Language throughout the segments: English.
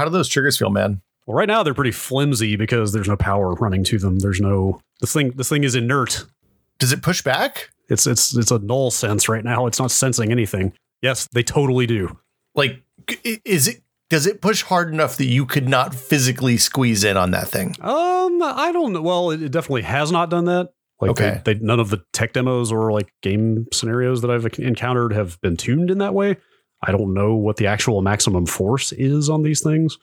how do those triggers feel, man? Well, right now they're pretty flimsy because there's no power running to them. There's no this thing. This thing is inert. Does it push back? It's it's it's a null sense right now. It's not sensing anything. Yes, they totally do. Like, is it? Does it push hard enough that you could not physically squeeze in on that thing? Um, I don't know. Well, it, it definitely has not done that. Like, Okay. they, they none of the tech demos or like game scenarios that I've encountered have been tuned in that way. I don't know what the actual maximum force is on these things.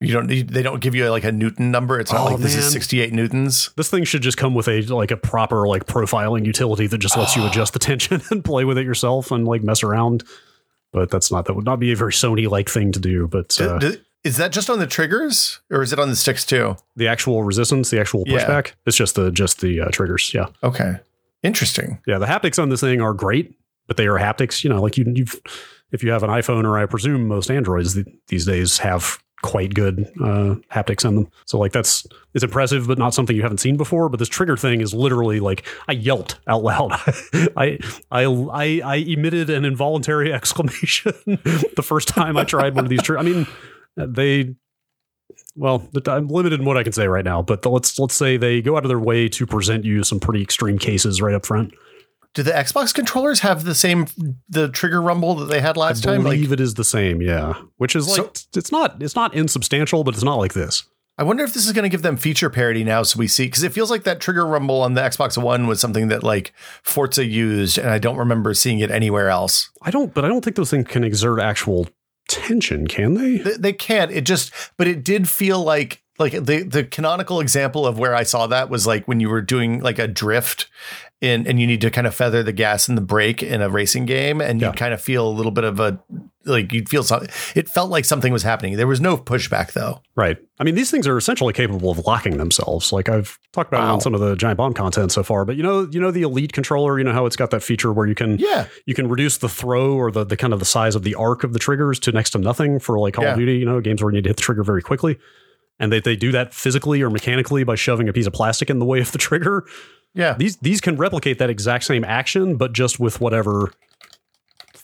You don't need. They don't give you like a Newton number. It's not Oh, like this is 68 newtons. This thing should just come with a like a proper like profiling utility that just lets you adjust the tension and play with it yourself and like mess around. But that's not that would not be a very Sony like thing to do. But D- uh, d- is that just on the triggers, or is it on the sticks too? the actual resistance, the actual Yeah. pushback, it's just the just the uh, triggers. Yeah. Okay, interesting. Yeah, the haptics on this thing are great, but they are haptics. You know, like you, you've if you have an iPhone or I presume most Androids th- these days have quite good uh, haptics in them. So like that's it's impressive, but not something you haven't seen before. But this trigger thing is literally like I yelped out loud. I, I I I emitted an involuntary exclamation the first time I tried one of these. Tri- I mean, they. Well, I'm limited in what I can say right now, but the, let's let's say they go out of their way to present you some pretty extreme cases right up front. Do the Xbox controllers have the same the trigger rumble that they had last I time? Like, believe it is the same, yeah. Which is So- like it's not it's not insubstantial, but it's not like this. I wonder if this is going to give them feature parity now, so we see because it feels like that trigger rumble on the Xbox One was something that like Forza used, and I don't remember seeing it anywhere else. I don't, but I don't think those things can exert actual tension, can they? They, they can't. It just, but it did feel like like the the canonical example of where I saw that was like when you were doing like a drift. In, and you need to kind of feather the gas and the brake in a racing game, and you kind of feel a little bit of a like you'd feel something. It felt like something was happening. There was no pushback though. Right. I mean, these things are essentially capable of locking themselves. Like I've talked about it Wow. on some of the Giant Bomb content so far. But you know, you know the Elite controller. You know how it's got that feature where you can Yeah, you can reduce the throw or the the kind of the size of the arc of the triggers to next to nothing for like Call Yeah. of Duty. You know, games where you need to hit the trigger very quickly. And they, they do that physically or mechanically by shoving a piece of plastic in the way of the trigger. yeah. these these can replicate that exact same action, but just with whatever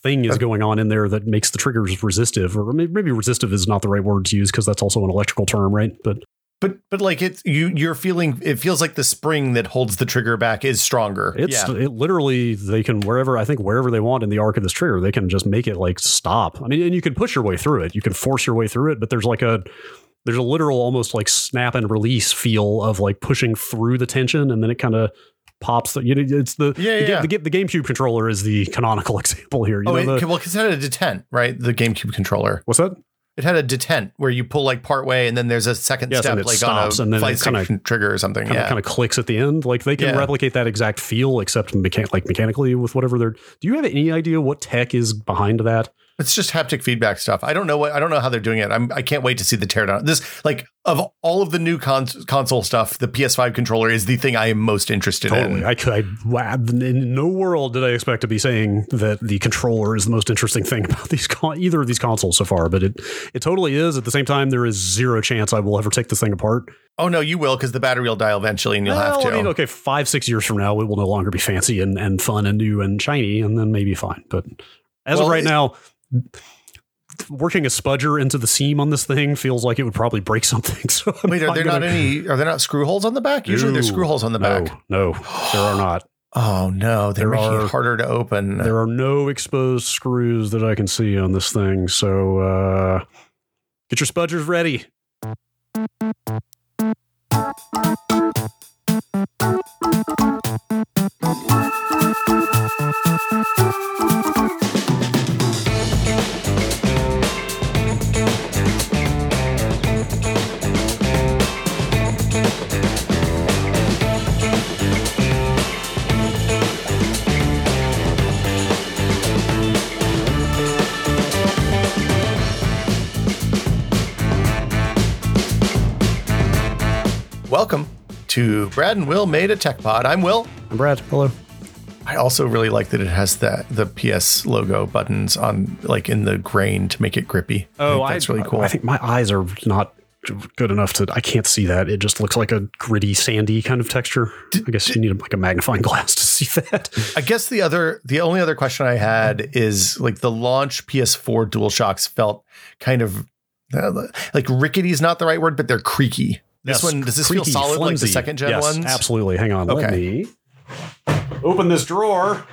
thing is uh, going on in there that makes the triggers resistive, or maybe, maybe resistive is not the right word to use because that's also an electrical term, right? But But but like it's you you're feeling it feels like the spring that holds the trigger back is stronger. it's yeah. it literally they can wherever I think wherever they want in the arc of this trigger, they can just make it like stop. I mean, and you can push your way through it, you can force your way through it, but there's like a there's a literal almost like snap and release feel of like pushing through the tension, and then it kind of pops. The, you know, it's the Yeah, the, yeah, the, the GameCube controller is the canonical example here. You oh, know, it, the- well, because it had a detent, right? The GameCube controller. what's that? It had a detent where you pull like part way, and then there's a second Yes, step, it like stops, on and then flight it kinda- trigger or something. kind yeah, kind of clicks at the end. Like they can Yeah. replicate that exact feel, except mechan- like mechanically with whatever they're. Do you have any idea what tech is behind that? It's just haptic feedback stuff. I don't know what I don't know how they're doing it. I'm I can't wait to see the teardown. This like of all of the new cons- console stuff, the PS5 controller is the thing I am most interested Totally. in. I could. I, in no world did I expect to be saying that the controller is the most interesting thing about these con- either of these consoles so far. But it it totally is. At the same time, there is zero chance I will ever take this thing apart. Oh no, you will because the battery will die eventually, and you'll have to. I mean, okay, five six years from now, it will no longer be fancy and, and fun and new and shiny, and then maybe fine. But as Well, of right now, working a spudger into the seam on this thing feels like it would probably break something. So I'm Wait, are there gonna- not any? Are there not screw holes on the back? Usually, there's No, screw holes on the no, back. No, there are not. Oh no, they're There making are- it harder to open. There are no exposed screws that I can see on this thing. So uh, get your spudgers ready. To Brad and Will made a tech pod. I'm Will. I'm Brad. Hello. I also really like that it has the the PS logo buttons on like in the grain to make it grippy. I think that's really cool. Oh, I think my eyes are not good enough to. I can't see that. It just looks like a gritty, sandy kind of texture. I guess you need like a magnifying glass to see that. I guess the other, the only other question I had is like the launch PS4 DualShocks felt kind of uh, like rickety is not the right word, but they're creaky. This Yes, one does this creaky, feel solid like the second gen yes, ones? Absolutely. Hang on. Let Okay. me open this drawer.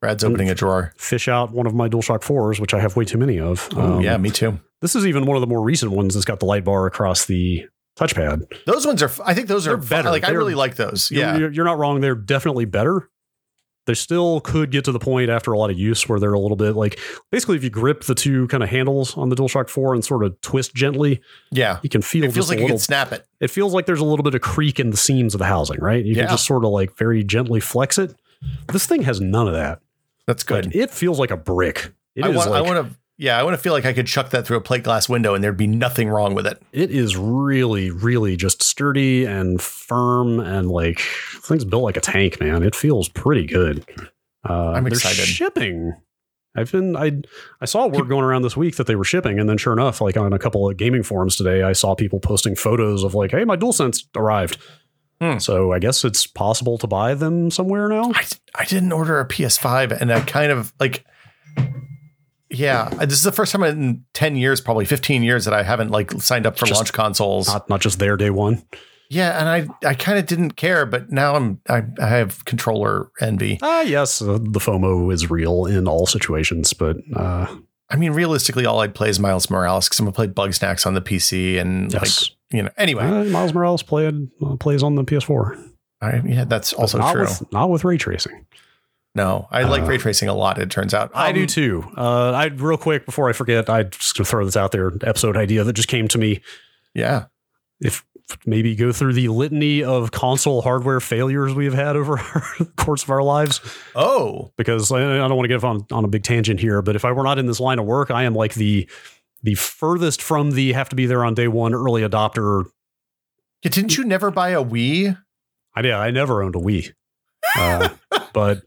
Brad's opening a drawer. Fish out one of my DualShock 4s, which I have way too many of. Oh Um, yeah, me too. This is even one of the more recent ones that's got the light bar across the touchpad. Those ones are. I think those are They're better. Like I They're- really like those. Yeah. You're, you're not wrong. They're definitely better. They still could get to the point after a lot of use where they're a little bit like basically if you grip the two kind of handles on the DualShock 4 and sort of twist gently, Yeah. you can feel It feels like a you little can snap it. it feels like there's a little bit of creak in the seams of the housing, right? You Yeah. can just sort of like very gently flex it. This thing has none of that. That's good. Like, it feels like a brick. It I want. I like want to. Yeah, I want to feel like I could chuck that through a plate glass window and there'd be nothing wrong with it. it is really, really just sturdy and firm and like things built like a tank, man. It feels pretty good. Uh, I'm they're excited. Shipping. I've been I I saw word going around this week that they were shipping, and then sure enough, like on a couple of gaming forums today, I saw people posting photos of like, hey, my DualSense arrived. Hmm. So I guess it's possible to buy them somewhere now. I, I didn't order a PS5 and I kind of like yeah, this is the first time in 10 years, probably 15 years that I haven't like signed up for Just launch consoles. Not not just their day one. yeah, and I I kind of didn't care, but now I'm I, I have controller envy. Ah, yes, uh, the FOMO is real in all situations, but uh, I mean, realistically, all I'd play is Miles Morales because I'm gonna play Bugsnax on the PC and yes. like you know. Anyway, Uh, Miles Morales played uh, plays on the PS4. I, yeah, that's also not true. With, not with ray tracing. No, I like Uh, ray tracing a lot. It turns out I do Um, too. Uh, I real quick before I forget, I just gonna throw this out there. Episode idea that just came to me. Yeah, If maybe go through the litany of console hardware failures we've had over the course of our lives, Oh, because I, I don't want to get off on on a big tangent here. But if I were not in this line of work, I am like the the furthest from the have to be there on day one early adopter. yeah, didn't you never buy a Wii? I did. I never owned a Wii, uh, but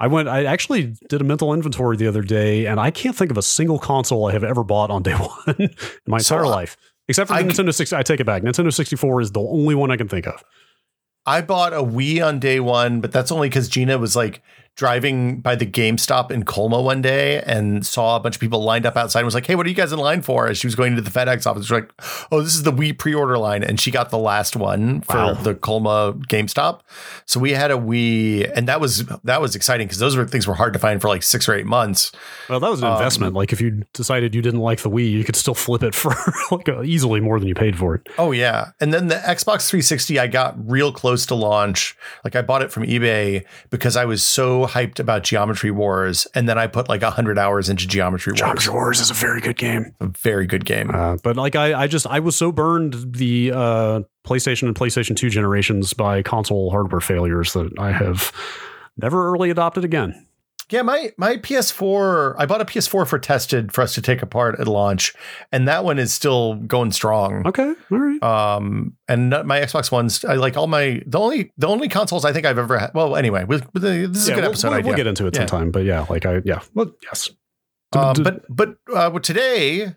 I went. I actually did a mental inventory the other day, and I can't think of a single console I have ever bought on day one in my So, entire life, except for I- the Nintendo 60. I take it back. Nintendo 64 is the only one I can think of. I bought a Wii on day one, but that's only because Gina was like driving by the GameStop in Colma one day and saw a bunch of people lined up outside and was like, Hey, what are you guys in line for? As she was going to the FedEx office, she's like, Oh, this is the Wii pre order line. And she got the last one for Wow. the Colma GameStop. So we had a Wii, and that was that was exciting because those were things were hard to find for like six or eight months. Well, that was an Um, investment. Like if you decided you didn't like the Wii, you could still flip it for like uh, easily more than you paid for it. Oh yeah. And then the Xbox 360 I got real close to launch. Like I bought it from eBay because I was so hyped about Geometry Wars and then I put like 100 hours into Geometry Wars. Geometry Wars is a very good game. A very good game. Uh, but like I, I just I was so burned the uh, PlayStation and PlayStation 2 generations by console hardware failures that I have never early adopted again. Yeah, my my PS4, I bought a PS4 for tested for us to take apart at launch and that one is still going strong. Okay, all right. Um and my Xbox ones, I like all my the only the only consoles I think I've ever had. Well, anyway, with, with the, this is a good we'll, episode we'll, idea. we'll get into it Yeah. sometime, but yeah, like I yeah, well yes. Um, but but uh, today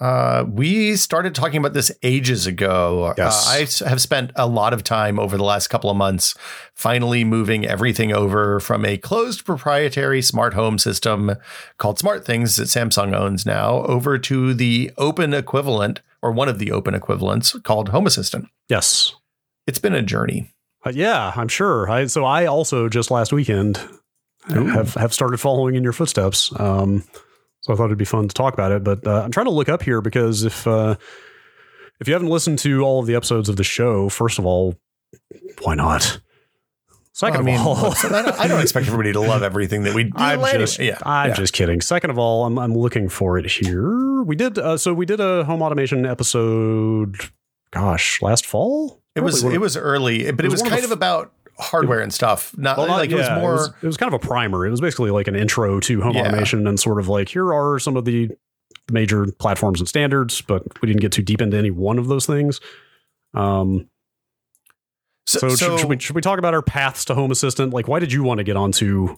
uh, we started talking about this ages ago. Yes. Uh, I have spent a lot of time over the last couple of months finally moving everything over from a closed proprietary smart home system called Smart Things that Samsung owns now over to the open equivalent or one of the open equivalents called Home Assistant. yes. It's been a journey. Uh, yeah, I'm sure. I so I also just last weekend Ooh. have have started following in your footsteps. Um, so I thought it'd be fun to talk about it. But uh, I'm trying to look up here because if uh, if you haven't listened to all of the episodes of the show, first of all, why not? Second I mean, of all, I don't, I don't expect everybody to love everything that we do. I'm just, yeah, I'm yeah. just kidding. Second of all, I'm, I'm looking for it here. We did, uh, so we did a home automation episode. Gosh, last fall. It was Probably one it was early, but it it was was one of kind of about hardware and stuff. Not Well, like it was more. It was, it was kind of a primer. It was basically like an intro to home Yeah. automation and sort of like here are some of the major platforms and standards, but we didn't get too deep into any one of those things. Um, so, should, should we should we talk about our paths to Home Assistant? Like, why did you want to get onto?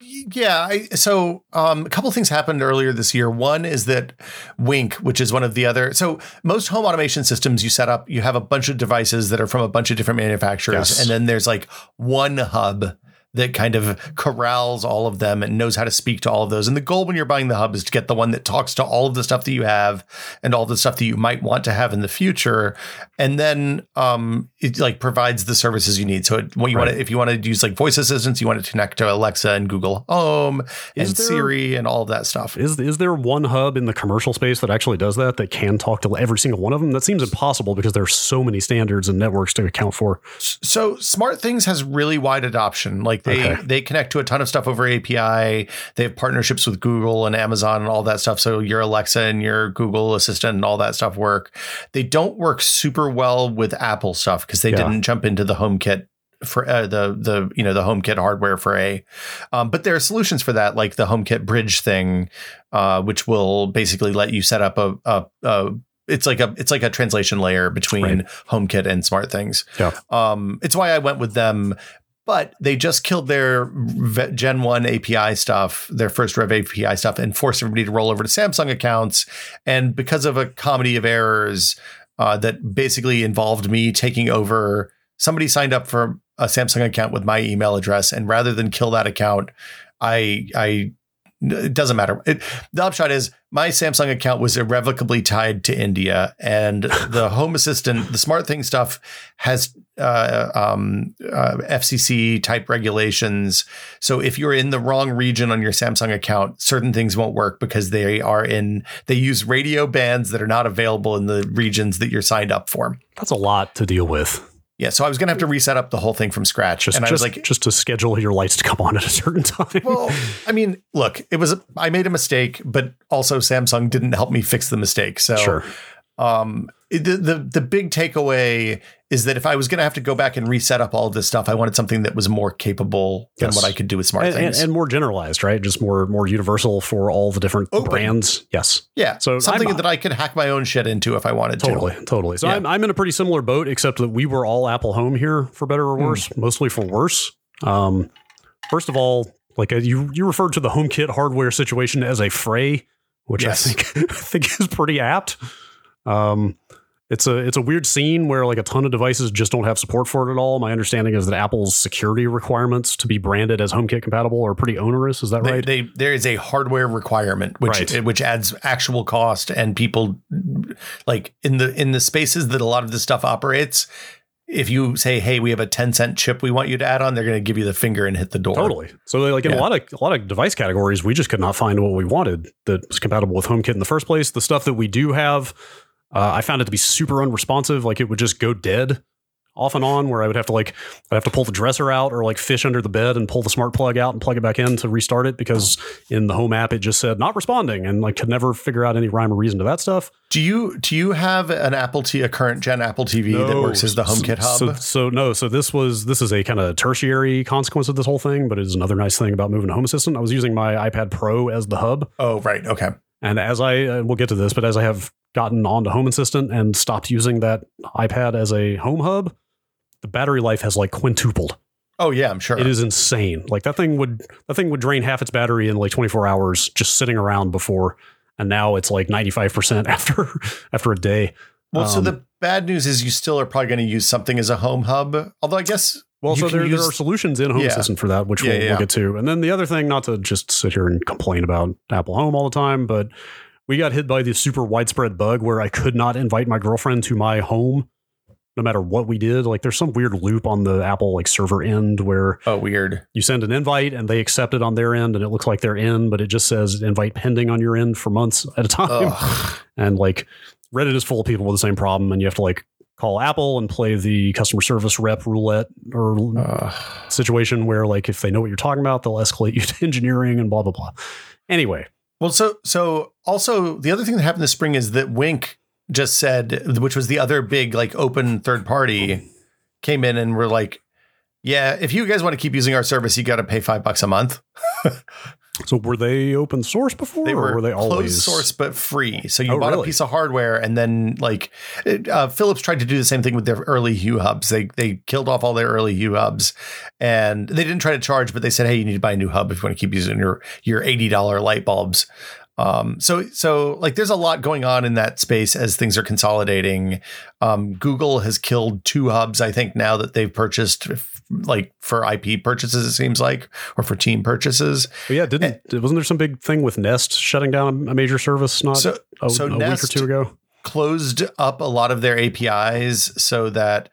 Yeah, I, so um, a couple things happened earlier this year. One is that Wink, which is one of the other. So most home automation systems you set up, you have a bunch of devices that are from a bunch of different manufacturers, Yes. and then there's like one hub that kind of corrals all of them and knows how to speak to all of those. And the goal when you're buying the hub is to get the one that talks to all of the stuff that you have and all the stuff that you might want to have in the future. And then um, it like provides the services you need. So it, what you Right. want to, if you want to use like voice assistants, you want to connect to Alexa and Google Home Is and there- Siri and all of that stuff. Is is there one hub in the commercial space that actually does that that can talk to every single one of them? That seems impossible because there's so many standards and networks to account for. So Smart Things has really wide adoption. Like they Okay. they connect to a ton of stuff over API. They have partnerships with Google and Amazon and all that stuff. So your Alexa and your Google Assistant and all that stuff work. They don't work super well with Apple stuff because they Yeah. didn't jump into the HomeKit for uh, the the you know the HomeKit hardware for a. Um, but there are solutions for that, like the HomeKit Bridge thing, uh, which will basically let you set up a, a, a it's like a it's like a translation layer between Right. HomeKit and Smart Things. Yeah. Um, it's why I went with them. But they just killed their Gen 1 API stuff, their first Rev API stuff, and forced everybody to roll over to Samsung accounts. And because of a comedy of errors uh, that basically involved me taking over, somebody signed up for a Samsung account with my email address. And rather than kill that account, I, I, it doesn't matter. It, the upshot is my Samsung account was irrevocably tied to India, and the Home Assistant, the Smart Thing stuff, has uh, um, uh, FCC type regulations. So if you're in the wrong region on your Samsung account, certain things won't work because they are in they use radio bands that are not available in the regions that you're signed up for. That's a lot to deal with. Yeah, so I was gonna have to reset up the whole thing from scratch, Just and I just, was like, just to schedule your lights to come on at a certain time. Well, I mean, look, it was I made a mistake, but also Samsung didn't help me fix the mistake. So, sure. um, the the the big takeaway is that if I was going to have to go back and reset up all of this stuff, I wanted something that was more capable than Yes. what I could do with smart And, and, things. and more generalized, right? Just more more universal for all the different Open. brands. Yes. yeah, so something I'm- that I could hack my own shit into if I wanted Totally, to. totally. Totally. So Yeah. I'm, I'm in a pretty similar boat, except that we were all Apple Home here, for better or Hmm. worse, mostly for worse. Um, first of all, like uh, you, you referred to the HomeKit hardware situation as a fray, which Yes. I think I think is pretty apt. Um, it's a it's a weird scene where like a ton of devices just don't have support for it at all. My understanding is that Apple's security requirements to be branded as HomeKit compatible are pretty onerous. Is that They, right? they, there is a hardware requirement which Right. which adds actual cost and people like in the in the spaces that a lot of this stuff operates if you say hey we have a 10 cent chip we want you to add on they're going to give you the finger and hit the door Totally. So like in Yeah. a lot of a lot of device categories, we just could not find what we wanted that was compatible with HomeKit in the first place. The stuff that we do have, uh, I found it to be super unresponsive. Like it would just go dead off and on, where I would have to like I'd have to pull the dresser out or like fish under the bed and pull the smart plug out and plug it back in to restart it because in the home app it just said not responding and like could never figure out any rhyme or reason to that stuff. do you do you have an apple t a current gen apple tv that works as the homekit hub So, so no, so this was this is a kind of tertiary consequence of this whole thing, but it is another nice thing about moving to Home Assistant. I was using my iPad Pro as the hub, oh right okay and as I uh, we'll get to this, but as I have gotten onto Home Assistant and stopped using that iPad as a home hub, the battery life has like quintupled. oh yeah i'm sure It is insane. Like that thing would that thing would drain half its battery in like 24 hours just sitting around before, and now it's like 95 percent after after a day. well so um, the bad news is you still are probably going to use something as a home hub although i guess Well, so there, use- there are solutions in Home Yeah. Assistant for that, which Yeah, we'll, yeah. we'll get to. And then the other thing, not to just sit here and complain about Apple Home all the time, but we got hit by the super widespread bug where I could not invite my girlfriend to my home no matter what we did. Like there's some weird loop on the Apple like server end where oh weird you send an invite and they accept it on their end and it looks like they're in, but it just says invite pending on your end for months at a time. Ugh. And like Reddit is full of people with the same problem, and you have to like call Apple and play the customer service rep roulette or situation where like if they know what you're talking about, they'll escalate you to engineering and blah blah blah. Anyway, Well, so so also the other thing that happened this spring is that Wink just said, which was the other big like open third party, came in and were like, "Yeah, if you guys want to keep using our service, you got to pay five bucks a month." so were they open source before, They or were, were they closed always source but free. So you Oh, bought a piece of hardware and then like it- uh, Philips tried to do the same thing with their early Hue hubs. They they killed off all their early Hue hubs and they didn't try to charge, but they said, "Hey, you need to buy a new hub if you want to keep using your your eighty dollar light bulbs." Um, so so like there's a lot going on in that space as things are consolidating. Um, Google has killed two hubs, I think, now that they've purchased like for IP purchases, it seems like, or for team purchases. But yeah, didn't wasn't there some big thing with Nest shutting down a major service not So- a, so a week or two ago? closed up a lot of their APIs so that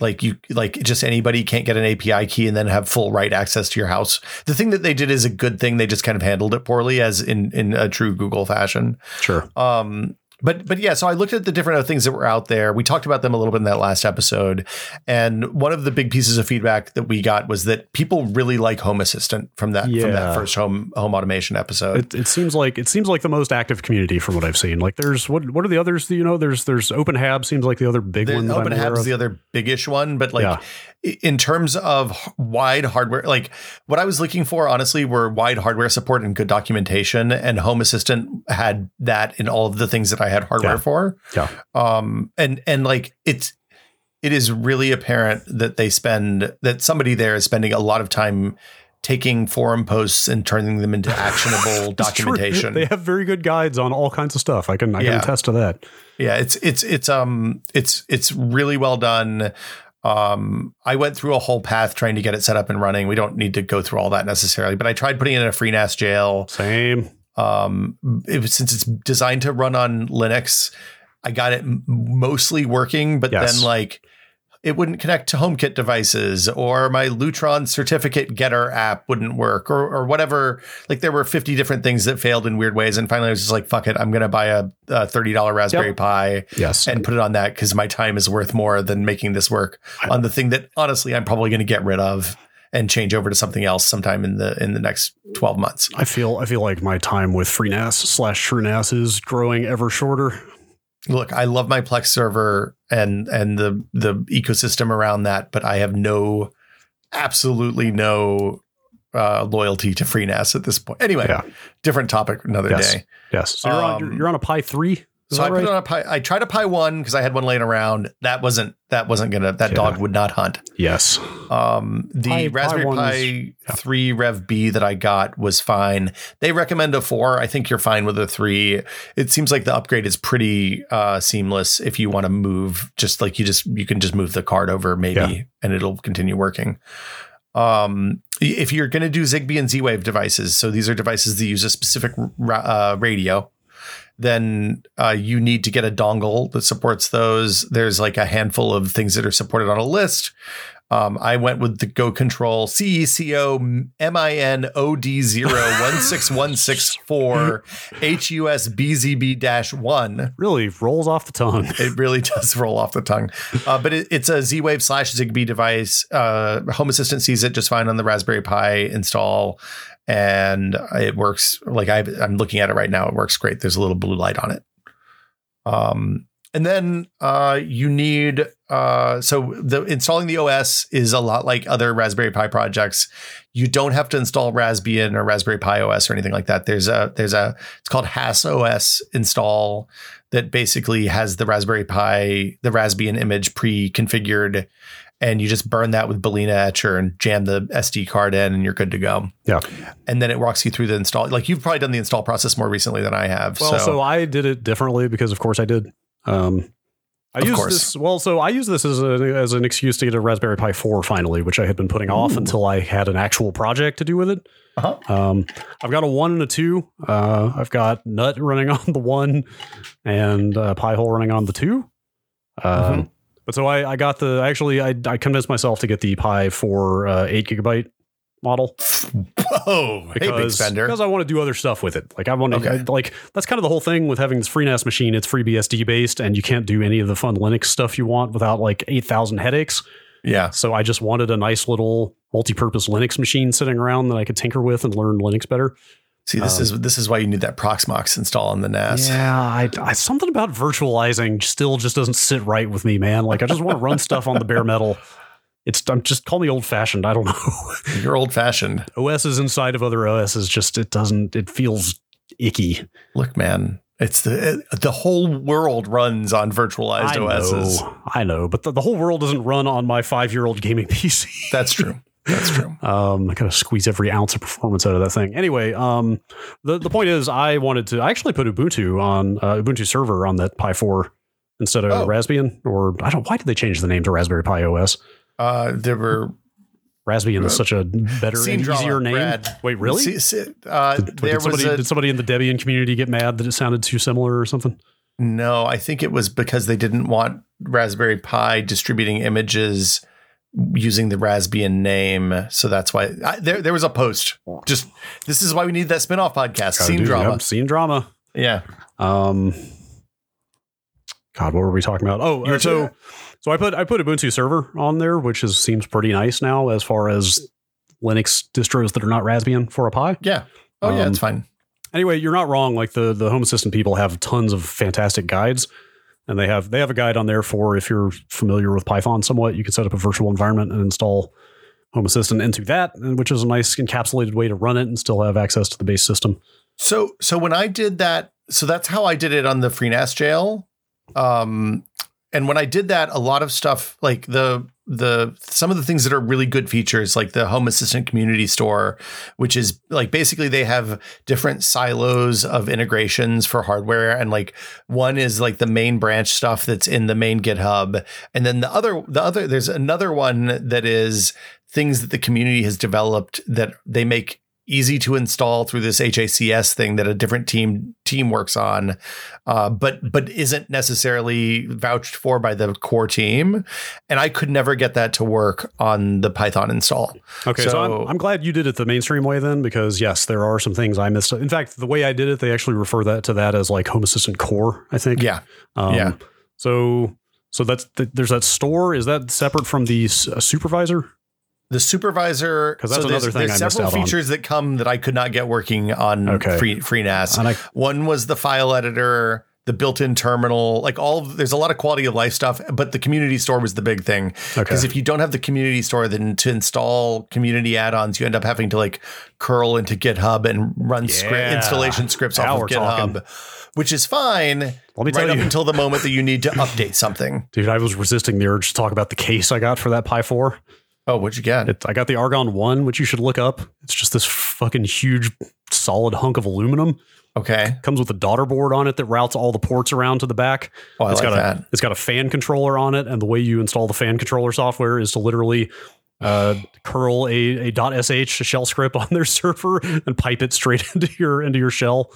like you like just anybody can't get an API key and then have full right access to your house. The thing that they did is a good thing. They just kind of handled it poorly as in in a true Google fashion. Sure. Um but but yeah, so I looked at the different things that were out there. We talked about them a little bit in that last episode. And one of the big pieces of feedback that we got was that people really like Home Assistant from that from that first home home automation episode. It, it seems like it seems like the most active community from what I've seen. Like there's what what are the others? You know, there's there's OpenHab seems like the other big The one. That Open I'm aware Hab's of. the other biggish one, but like Yeah. In terms of wide hardware, like what I was looking for, honestly, were wide hardware support and good documentation. And Home Assistant had that in all of the things that I had hardware Yeah. for. Yeah. Um, and and like it's it is really apparent that they spend that somebody there is spending a lot of time taking forum posts and turning them into actionable It's true. documentation. They have very good guides on all kinds of stuff. I can I Yeah. can attest to that. Yeah, it's it's it's um it's it's really well done. Um, I went through a whole path trying to get it set up and running. We don't need to go through all that necessarily, but I tried putting it in a FreeNAS jail. Same. Um, it was, since it's designed to run on Linux, I got it mostly working, but Yes. then like it wouldn't connect to HomeKit devices or my Lutron certificate getter app wouldn't work or, or whatever. Like there were 50 different things that failed in weird ways. And finally I was just like, fuck it. I'm going to buy a, a $30 Raspberry Yep. Pi Yes. and put it on that because my time is worth more than making this work on the thing that honestly I'm probably going to get rid of and change over to something else sometime in the in the next 12 months. I feel I feel like my time with FreeNAS slash TrueNAS is growing ever shorter. Look, I love my Plex server and and the the ecosystem around that, but I have no absolutely no uh, loyalty to FreeNAS at this point. Anyway, Yeah. different topic another Yes. day. Yes. So you're on Um, you're, you're on a Pi three. Is So I that put on a Pi. I tried a Pi one because I had one laying around. That wasn't that wasn't gonna that Yeah. dog would not hunt. yes. Um, the Pi- Pi Raspberry one Pi is- yeah. 3 Rev B that I got was fine. They recommend a 4. I think you're fine with a 3. It seems like the upgrade is pretty uh, seamless if you want to move just like you just you can just move the card over maybe Yeah. and it'll continue working. Um, if you're going to do Zigbee and Z-Wave devices, so these are devices that use a specific ra- uh, radio, then uh, you need to get a dongle that supports those. There's like a handful of things that are supported on a list. Um, I went with the Go Control CECO MINOD0161664 HUS BZB 1. Really rolls off the tongue. It really does roll off the tongue. Uh, but it, it's a Z Wave slash Zigbee device. Uh, Home Assistant sees it just fine on the Raspberry Pi install. And it works like I, I'm looking at it right now. It works great. There's a little blue light on it. Um, and then uh, you need uh, so the installing the OS is a lot like other Raspberry Pi projects. You don't have to install Raspbian or Raspberry Pi OS or anything like that. There's a there's a it's called HassOS install that basically has the Raspberry Pi the Raspbian image pre-configured, and you just burn that with Balena Etcher and jam the SD card in, and you're good to go. Yeah. And then it walks you through the install. Like you've probably done the install process more recently than I have. Well, so, I did it differently because, of course, I did. Um, I Of used course. this. Well, so I use this as a, as an excuse to get a Raspberry Pi 4 finally, which I had been putting off until I had an actual project to do with it. Uh-huh. Um, I've got a one and a two. Uh, I've got Nut running on the one, and uh, Pi hole running on the two. Um, Mhm. But so I, I got the actually I, I convinced myself to get the Pi 4 uh, eight gigabyte model Whoa, hey, big because, spender. because I want to do other stuff with it. Like I want to Okay. like that's kind of the whole thing with having this FreeNAS machine. It's FreeBSD based, and you can't do any of the fun Linux stuff you want without like eight thousand headaches. Yeah. So I just wanted a nice little multi-purpose Linux machine sitting around that I could tinker with and learn Linux better. See, this Um, is this is why you need that Proxmox install on the NAS. Yeah, I, I something about virtualizing still just doesn't sit right with me, man. Like I just want to run stuff on the bare metal. It's I'm just call me old fashioned. I don't know. You're old fashioned. OSs inside of other OSs just it doesn't it feels icky. Look, man, it's the it, the whole world runs on virtualized I OSs. know, I know, but the, the whole world doesn't run on my five year old gaming PC. That's true. That's true. Um, I gotta squeeze every ounce of performance out of that thing. Anyway, um, the the point is, I wanted to. I actually put Ubuntu on uh, Ubuntu server on that Pi four instead of Oh. Raspbian. Or I don't. Why did they change the name to Raspberry Pi OS? Uh, there were Raspbian is such a better and easier name. Brad. Wait, really? See- see- uh, did, there did somebody, was a, did somebody in the Debian community get mad that it sounded too similar or something? no. I think it was because they didn't want Raspberry Pi distributing images using the Raspbian name, so that's why I, there there was a post. Just this is why we need that spinoff podcast, Gotta scene do- drama. yep, scene drama. Yeah, Um, God, what were we talking about? Oh, uh, so so I put I put Ubuntu server on there, which is seems pretty nice now as far as Linux distros that are not Raspbian for a Pi. yeah. Oh yeah, Um, it's fine. Anyway, you're not wrong. Like the the Home Assistant people have tons of fantastic guides, and they have they have a guide on there for if you're familiar with Python somewhat, you can set up a virtual environment and install Home Assistant into that, which is a nice encapsulated way to run it and still have access to the base system. So so when I did that, so that's how I did it on the FreeNAS jail. Um, and when I did that, a lot of stuff like the the some of the things that are really good features, like the Home Assistant Community Store, which is like basically they have different silos of integrations for hardware, and like one is like the main branch stuff that's in the main GitHub, and then the other the other there's another one that is things that the community has developed that they make easy to install through this HACS thing that a different team team works on, uh, but but isn't necessarily vouched for by the core team. And I could never get that to work on the Python install. Okay, so, So- I'm, I'm glad you did it the mainstream way then, because yes, there are some things I missed. In fact, the way I did it, they actually refer that to that as like Home Assistant Core. I think. Yeah, Um, yeah. So so that's th- there's that store. Is that separate from the uh, supervisor? The supervisor 'Cause that's so there's, another thing there's I several out on. features that come that I could not get working on Okay. free FreeNAS. And I, One was the file editor, the built-in terminal, like all there's a lot of quality of life stuff, but the community store was the big thing. okay. Because if you don't have the community store, then to install community add-ons, you end up having to like curl into GitHub and run script installation scripts Now off of GitHub, talking. which is fine. Let me right tell up you, until the moment that you need to update something. dude, I was resisting the urge to talk about the case I got for that Pi 4. Oh, what'd you get? It, I got the Argon 1, which you should look up. It's just this fucking huge, solid hunk of aluminum. Okay. Comes with a daughter board on it that routes all the ports around to the back. Oh, I It's like got that. a it's got a fan controller on it, and the way you install the fan controller software is to literally uh, curl a, a .sh shell script on their server and pipe it straight into your into your shell.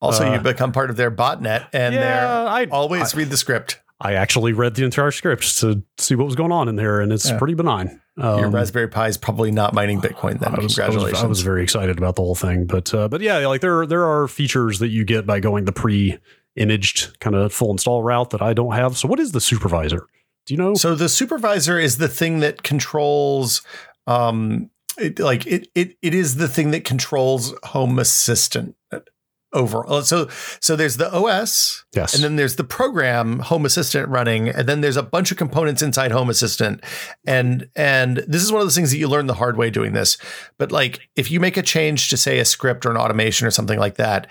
Also, uh, you become part of their botnet, and they're I always read the script. I actually read the entire script to see what was going on in there, and it's Yeah. pretty benign. Your Um, Raspberry Pi is probably not mining Bitcoin. Then, I was, I was- congratulations. I was, very excited about the whole thing, but uh, but yeah, like there there are features that you get by going the pre-imaged kind of full install route that I don't have. So what is the supervisor? Do you know? So the supervisor is the thing that controls um it, like it it it is the thing that controls home assistant overall. Oh, so so there's the OS yes. and then there's the program Home Assistant running and then there's a bunch of components inside Home Assistant. And and this is one of those things that you learn the hard way doing this. But like if you make a change to say a script or an automation or something like that,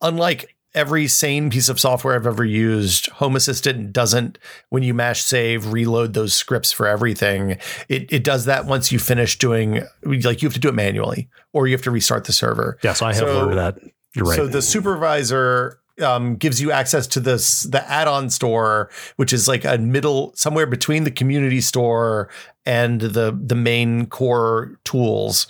unlike every sane piece of software I've ever used, Home Assistant doesn't, when you mash save, reload those scripts for everything. It, it does that once you finish doing, like you have to do it manually or you have to restart the server. yes, yeah, so I have so- learned that. You're right. So the supervisor um, gives you access to this the add-on store, which is like a middle somewhere between the community store and the the main core tools.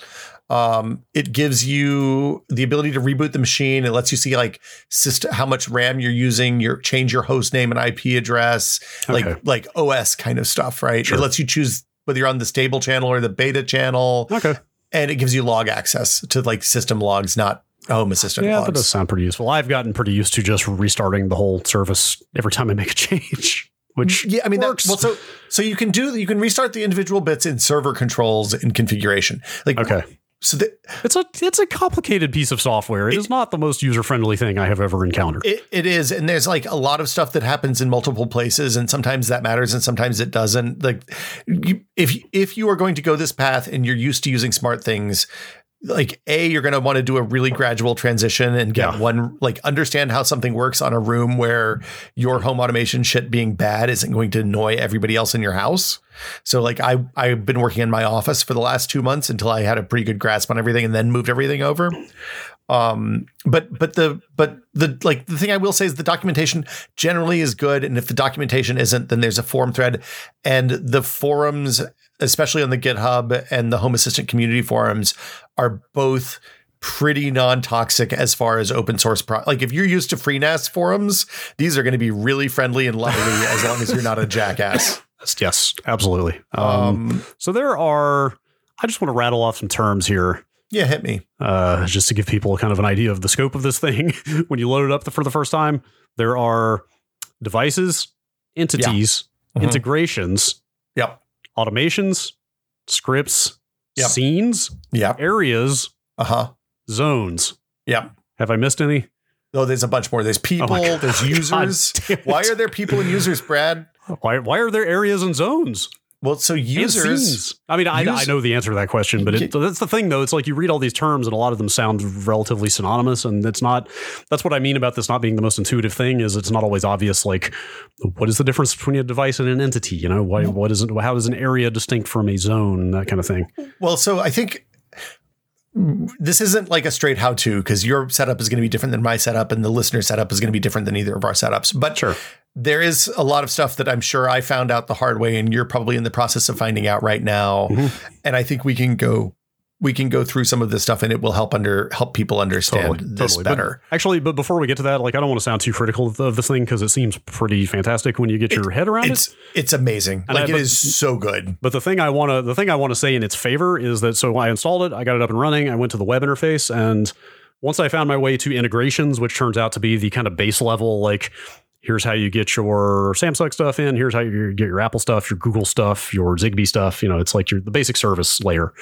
Um, it gives you the ability to reboot the machine. It lets you see like system, how much RAM you're using, your change your host name and IP address, like like OS kind of stuff, right? Sure. It lets you choose whether you're on the stable channel or the beta channel, okay. and it gives you log access to like system logs, not Oh, home assistant Yeah, that does sound pretty useful. I've gotten pretty used to just restarting the whole service every time I make a change, which yeah, I mean, that, works. well, so so you can do you can restart the individual bits in server controls and configuration. Like, okay. so that It's a it's a complicated piece of software. it is not the most user friendly thing I have ever encountered. it, it is, and there's like a lot of stuff that happens in multiple places, and sometimes that matters, and sometimes it doesn't. Like, you, if if you are going to go this path and you're used to using smart things. Like a you're going to want to do a really gradual transition and get Yeah. one like understand how something works on a room where your home automation shit being bad isn't going to annoy everybody else in your house. So like i i've been working in my office for the last two months until i had a pretty good grasp on everything and then moved everything over. Um but but the but the like the thing i will say is the documentation generally is good and if the documentation isn't then there's a forum thread. And the forums especially on the github and the home assistant community forums are both pretty non-toxic as far as open source pro- like if you're used to FreeNAS forums these are going to be really friendly and lovely as long as you're not a jackass Yes, absolutely. Um, um so there are. I just want to rattle off some terms here. yeah hit me uh, just to give people kind of an idea of the scope of this thing. when you load it up for the first time, there are devices, entities, Mhm. integrations, yep automations, scripts, Yep. scenes, yep areas, uh-huh zones. yep Have I missed any? oh there's a bunch more there's people my God. there's users God damn it. why are there people and users brad Why, why are there areas and zones? Well so users? I mean, I, I know the answer to that question, but it, that's the thing, though. It's like you read all these terms, and a lot of them sound relatively synonymous, and it's not. That's what I mean about this not being the most intuitive thing. Is it's not always obvious. Like, what is the difference between a device and an entity? You know, why? What is it? How is an area distinct from a zone? That kind of thing. Well, so I think this isn't like a straight how to because your setup is going to be different than my setup and the listener setup is going to be different than either of our setups. But Sure. there is a lot of stuff that I'm sure I found out the hard way and you're probably in the process of finding out right now. Mm-hmm. And I think we can go we can go through some of this stuff and it will help under help people understand Totally, this totally. better. But actually, but before we get to that, like, I don't want to sound too critical of, of this thing because it seems pretty fantastic when you get your head around it. It's it's amazing. And like I- it but- is so good. But the thing I want to the thing I want to say in its favor is that so I installed it, I got it up and running, I went to the web interface, and once I found my way to integrations, which turns out to be the kind of base level, like here's how you get your Samsung stuff in, here's how you get your Apple stuff, your Google stuff, your Zigbee stuff. You know, it's like your the basic service layer.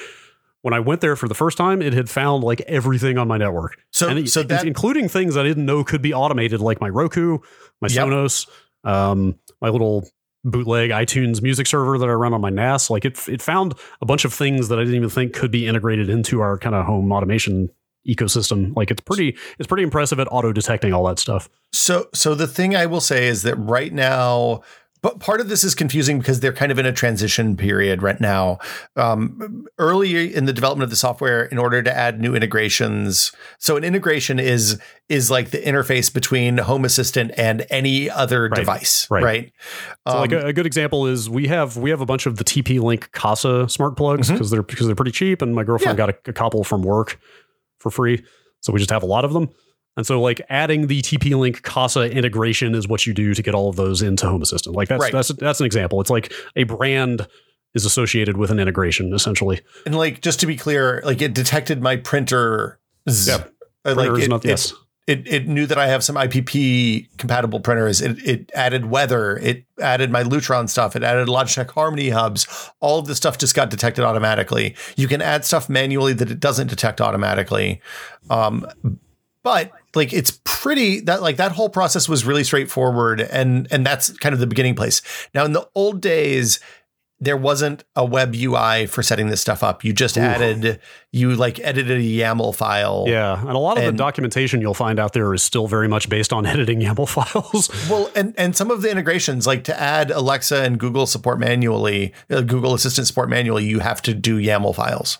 When I went there for the first time, it had found like everything on my network. So it- so that including things I didn't know could be automated, like my Roku, my Yep. Sonos, um, my little bootleg iTunes music server that I run on my NAS. Like it, it found a bunch of things that I didn't even think could be integrated into our kind of home automation ecosystem. Like it's pretty, it's pretty impressive at auto detecting all that stuff. So, so the thing I will say is that right now, but part of this is confusing because they're kind of in a transition period right now. Um, early in the development of the software, in order to add new integrations, so an integration is is like the interface between Home Assistant and any other Right. device, Right. right? So like Um, a, a good example is we have we have a bunch of the TP Link Kasa smart plugs because they're because they're pretty cheap, and my girlfriend got a, a couple from work for free, so we just have a lot of them. And so like adding the TP Link Kasa integration is what you do to get all of those into Home Assistant. Like that's Right. that's that's an example. It's like a brand is associated with an integration essentially. and like just to be clear, like it detected my printer. Yep. Like it, not- it- yes. it it knew that I have some IPP compatible printers. It it added weather. It added my Lutron stuff. It added Logitech Harmony hubs. All of the stuff just got detected automatically. You can add stuff manually that it doesn't detect automatically. Um, but like it's pretty that like that whole process was really straightforward and and that's kind of the beginning place. Now in the old days there wasn't a web UI for setting this stuff up. You just Ooh. added you like edited a YAML file. Yeah, and a lot of And- the documentation you'll find out there is still very much based on editing YAML files. Well, and and some of the integrations, like to add Alexa and Google support manually, uh, Google Assistant support manually, you have to do YAML files.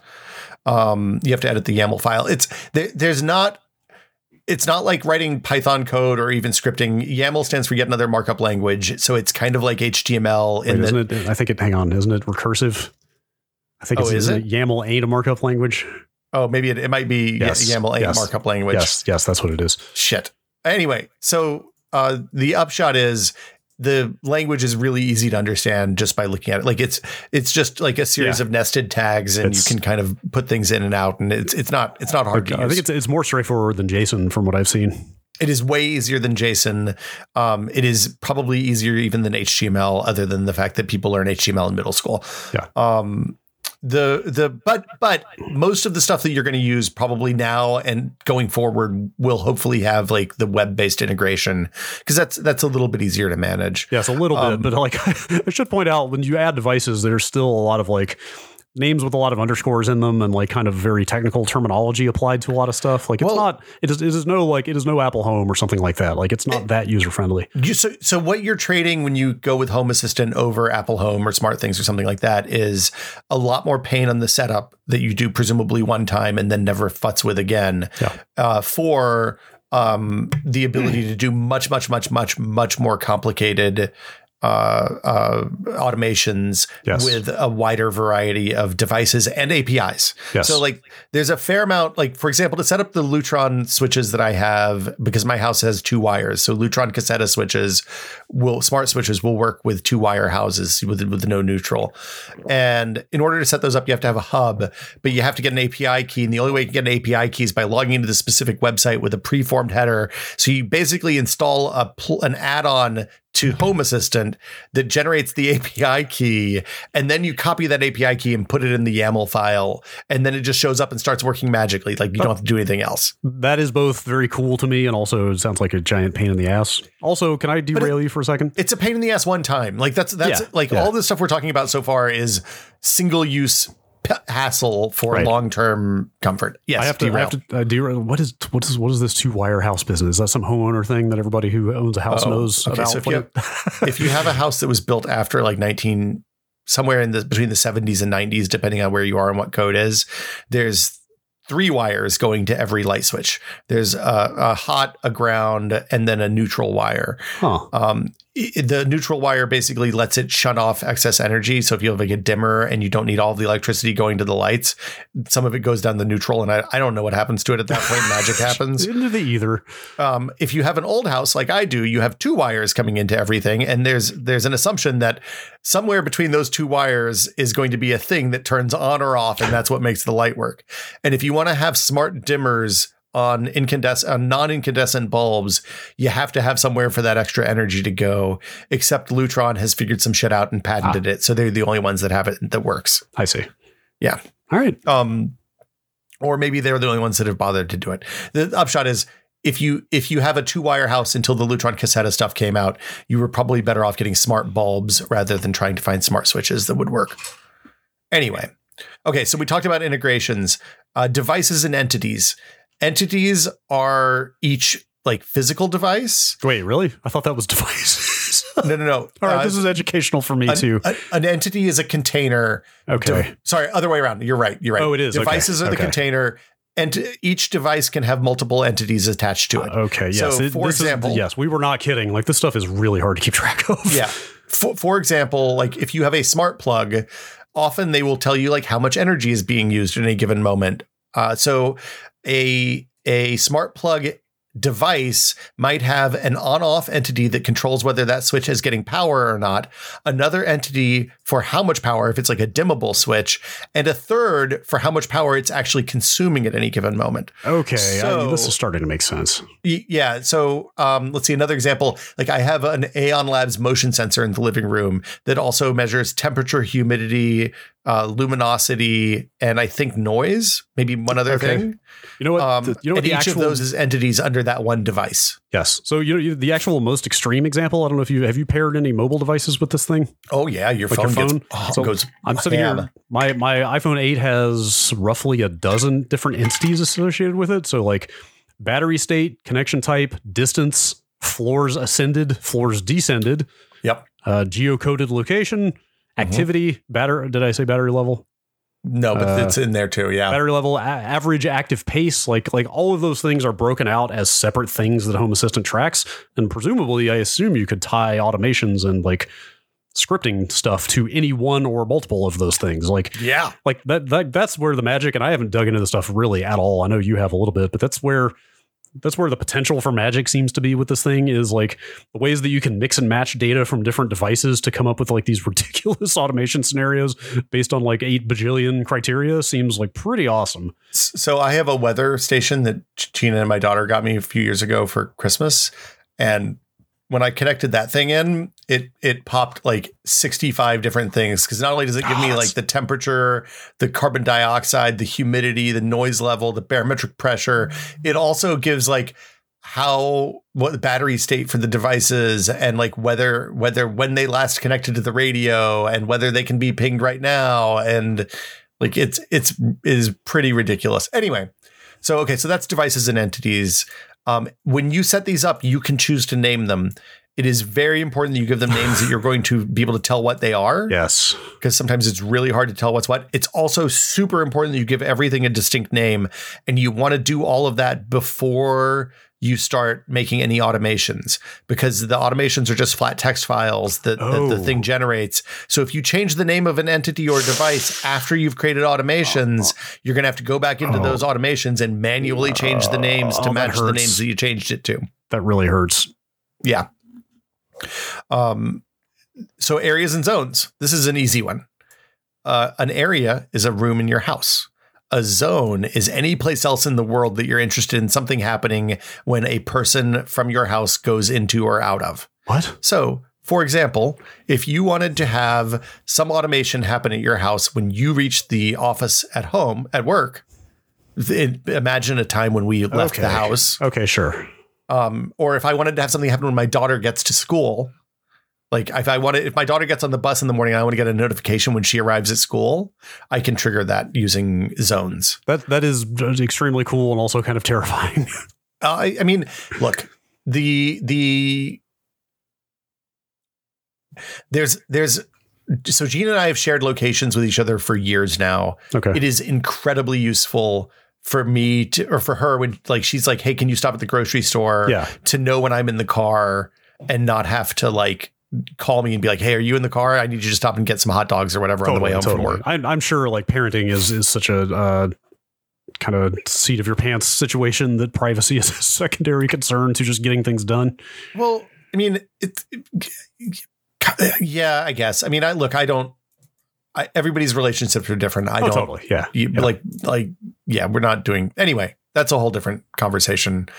Um, you have to edit the YAML file. It's there, there's not. It's not like writing Python code or even scripting. YAML stands for yet another markup language, so it's kind of like HTML. Wait, isn't that, it? I think it. Hang on, isn't it recursive? I think Oh, it's is it? YAML ain't a markup language. oh, maybe it, it might be Yes, YAML a yes, markup language. Yes, yes, that's what it is. Shit. Anyway, so uh, the upshot is the language is really easy to understand just by looking at it. Like it's it's just like a series Yeah. of nested tags, and It's- you can kind of put things in and out, and it's it's not it's not hard to I think it's it's more straightforward than JSON from what I've seen. it is way easier than JSON. Um, it is probably easier even than HTML, other than the fact that people learn HTML in middle school. Yeah. Um, the the but but most of the stuff that you're going to use probably now and going forward will hopefully have like the web based integration because that's that's a little bit easier to manage. Yes, a little Um, bit, but like I should point out, when you add devices, there's still a lot of like names with a lot of underscores in them and like kind of very technical terminology applied to a lot of stuff. Like it's Well- not it is it is no like it is no Apple Home or something like that. Like it's not that user friendly. So, so what you're trading when you go with Home Assistant over Apple Home or Smart Things or something like that is a lot more pain on the setup that you do presumably one time and then never futz with again. Yeah. Uh, for um, the ability to do much, much, much, much, much more complicated uh, uh, automations Yes. with a wider variety of devices and APIs. Yes. So like there's a fair amount, like for example, to set up the Lutron switches that I have, because my house has two wires. So Lutron Caseta switches will smart switches will work with two wire houses with with no neutral. And in order to set those up, you have to have a hub, but you have to get an API key. And the only way you can get an API key is by logging into the specific website with a preformed header. So you basically install a pl- an add-on to Home Assistant that generates the API key, and then you copy that API key and put it in the YAML file, and then it just shows up and starts working magically. Like you don't have to do anything else. That is both very cool to me and also sounds like a giant pain in the ass. Also, can I derail you for a second? It's a pain in the ass one time. Like that's that's Yeah, like yeah. all the stuff we're talking about so far is single use p- hassle for Right. long term comfort. Yes, I have to. I derail. have to uh, derail. What is what is what is this two wire house business? Is that some homeowner thing that everybody who owns a house Oh, knows okay, about? so if you it- if you have a house that was built after like 19 somewhere in the between the 70s and 90s depending on where you are and what code is there's three wires going to every light switch there's a, a hot a ground and then a neutral wire huh. um, i- the neutral wire basically lets it shut off excess energy. So if you have like a dimmer and you don't need all the electricity going to the lights, some of it goes down the neutral. And I, I don't know what happens to it at that point. Magic happens. Into the either. Um, if you have an old house like I do, you have two wires coming into everything, and there's there's an assumption that somewhere between those two wires is going to be a thing that turns on or off, and that's what makes the light work. And if you want to have smart dimmers on incandescent on non-incandescent bulbs, you have to have somewhere for that extra energy to go. Except Lutron has figured some shit out and patented it, so they're the only ones that have it that works. I see. Yeah. All right. Um, or maybe they're the only ones that have bothered to do it. The upshot is if you if you have a two wire house until the Lutron Caseta stuff came out, you were probably better off getting smart bulbs rather than trying to find smart switches that would work. Anyway, okay, so we talked about integrations, uh, devices, and entities. Entities are each like physical device. Wait, really? I thought that was devices. No, no, no. All right, Uh, this is educational for me an, too. a- an entity is a container Okay. De- sorry, other way around. You're right. You're right. Oh, it is. Okay. Devices are the Okay. container, and each device can have multiple entities attached to it. Okay. Yes. So, It- for this is- example- yes, we were not kidding. Like this stuff is really hard to keep track of. yeah. For, for example, like if you have a smart plug, often they will tell you like how much energy is being used in a given moment. Uh, so a a smart plug device might have an on-off entity that controls whether that switch is getting power or not, another entity for how much power if it's like a dimmable switch, and a third for how much power it's actually consuming at any given moment. Okay. I- this is starting to make sense. Yeah. So um, let's see another example. Like I have an Aeon Labs motion sensor in the living room that also measures temperature, humidity, uh, luminosity, and I think noise. Maybe one other Okay. thing. You know what? Um, the, you know what each actual of those is entities under that one device. yes. So you know the actual most extreme example. I don't know if you have you paired any mobile devices with this thing. Oh yeah, your Like phone, your gets oh, So goes. I'm sitting ham. here. My my iPhone 8 has roughly a dozen different entities associated with it. So like battery state, connection type, distance, floors ascended, floors descended, Yep. uh, geocoded location, Mm-hmm. activity, battery. Did I say battery level? No, but Uh, it's in there too. Yeah. Battery level, a- average active pace, like like all of those things are broken out as separate things that Home Assistant tracks, and presumably, I assume you could tie automations and like scripting stuff to any one or multiple of those things. Like Yeah. like that, that that's where the magic and i haven't dug into the stuff really at all i know you have a little bit but that's where that's where the potential for magic seems to be with this thing is like the ways that you can mix and match data from different devices to come up with like these ridiculous automation scenarios based on like 8 bajillion criteria seems like pretty awesome. So I have a weather station that Gina and my daughter got me a few years ago for Christmas, and when I connected that thing in, it it popped like sixty five different things because not only does it give me like the temperature, the carbon dioxide, the humidity, the noise level, the barometric pressure, mm. it also gives like how what the battery state for the devices and like whether whether when they last connected to the radio and whether they can be pinged right now and Like it's it's it is pretty ridiculous. Anyway, so okay, so that's devices and entities. Um, when you set these up, you can choose to name them. It is very important that you give them names that you're going to be able to tell what they are. Yes. Because sometimes it's really hard to tell what's what. It's also super important that you give everything a distinct name, and you want to do all of that before you start making any automations because the automations are just flat text files that, Oh. that the thing generates. So if you change the name of an entity or device after you've created automations, you're going to have to go back into Oh. those automations and manually change the names Oh, to match the names that you changed it to. That really hurts. Yeah. Um, so areas and zones. This is an easy one. Uh, an area is a room in your house. A zone is any place else in the world that you're interested in something happening when a person from your house goes into or out of. What? So, for example, if you wanted to have some automation happen at your house when you reach the office at home at work, imagine a time when we left the house Okay, sure. um, or if I wanted to have something happen when my daughter gets to school, like if I wanted, if my daughter gets on the bus in the morning, I want to get a notification when she arrives at school. I can trigger that using zones. That that is extremely cool and also kind of terrifying. Uh, I, I mean, look, the the there's there's so Gina and I have shared locations with each other for years now. okay. It is incredibly useful for me to or for her when like she's like, "Hey, can you stop at the grocery store?" yeah. to know when I'm in the car and not have to like call me and be like, "Hey, are you in the car? I need you to stop and get some hot dogs or whatever on the way home from work." I'm, I'm sure like parenting is is such a uh, kind of seat of your pants situation that privacy is a secondary concern to just getting things done. Well, I mean, it's yeah, I guess. I mean, I look, I don't. I, everybody's relationships are different. I oh, don't totally. Yeah. you, Yeah. like like yeah, we're not doing anyway. That's a whole different conversation.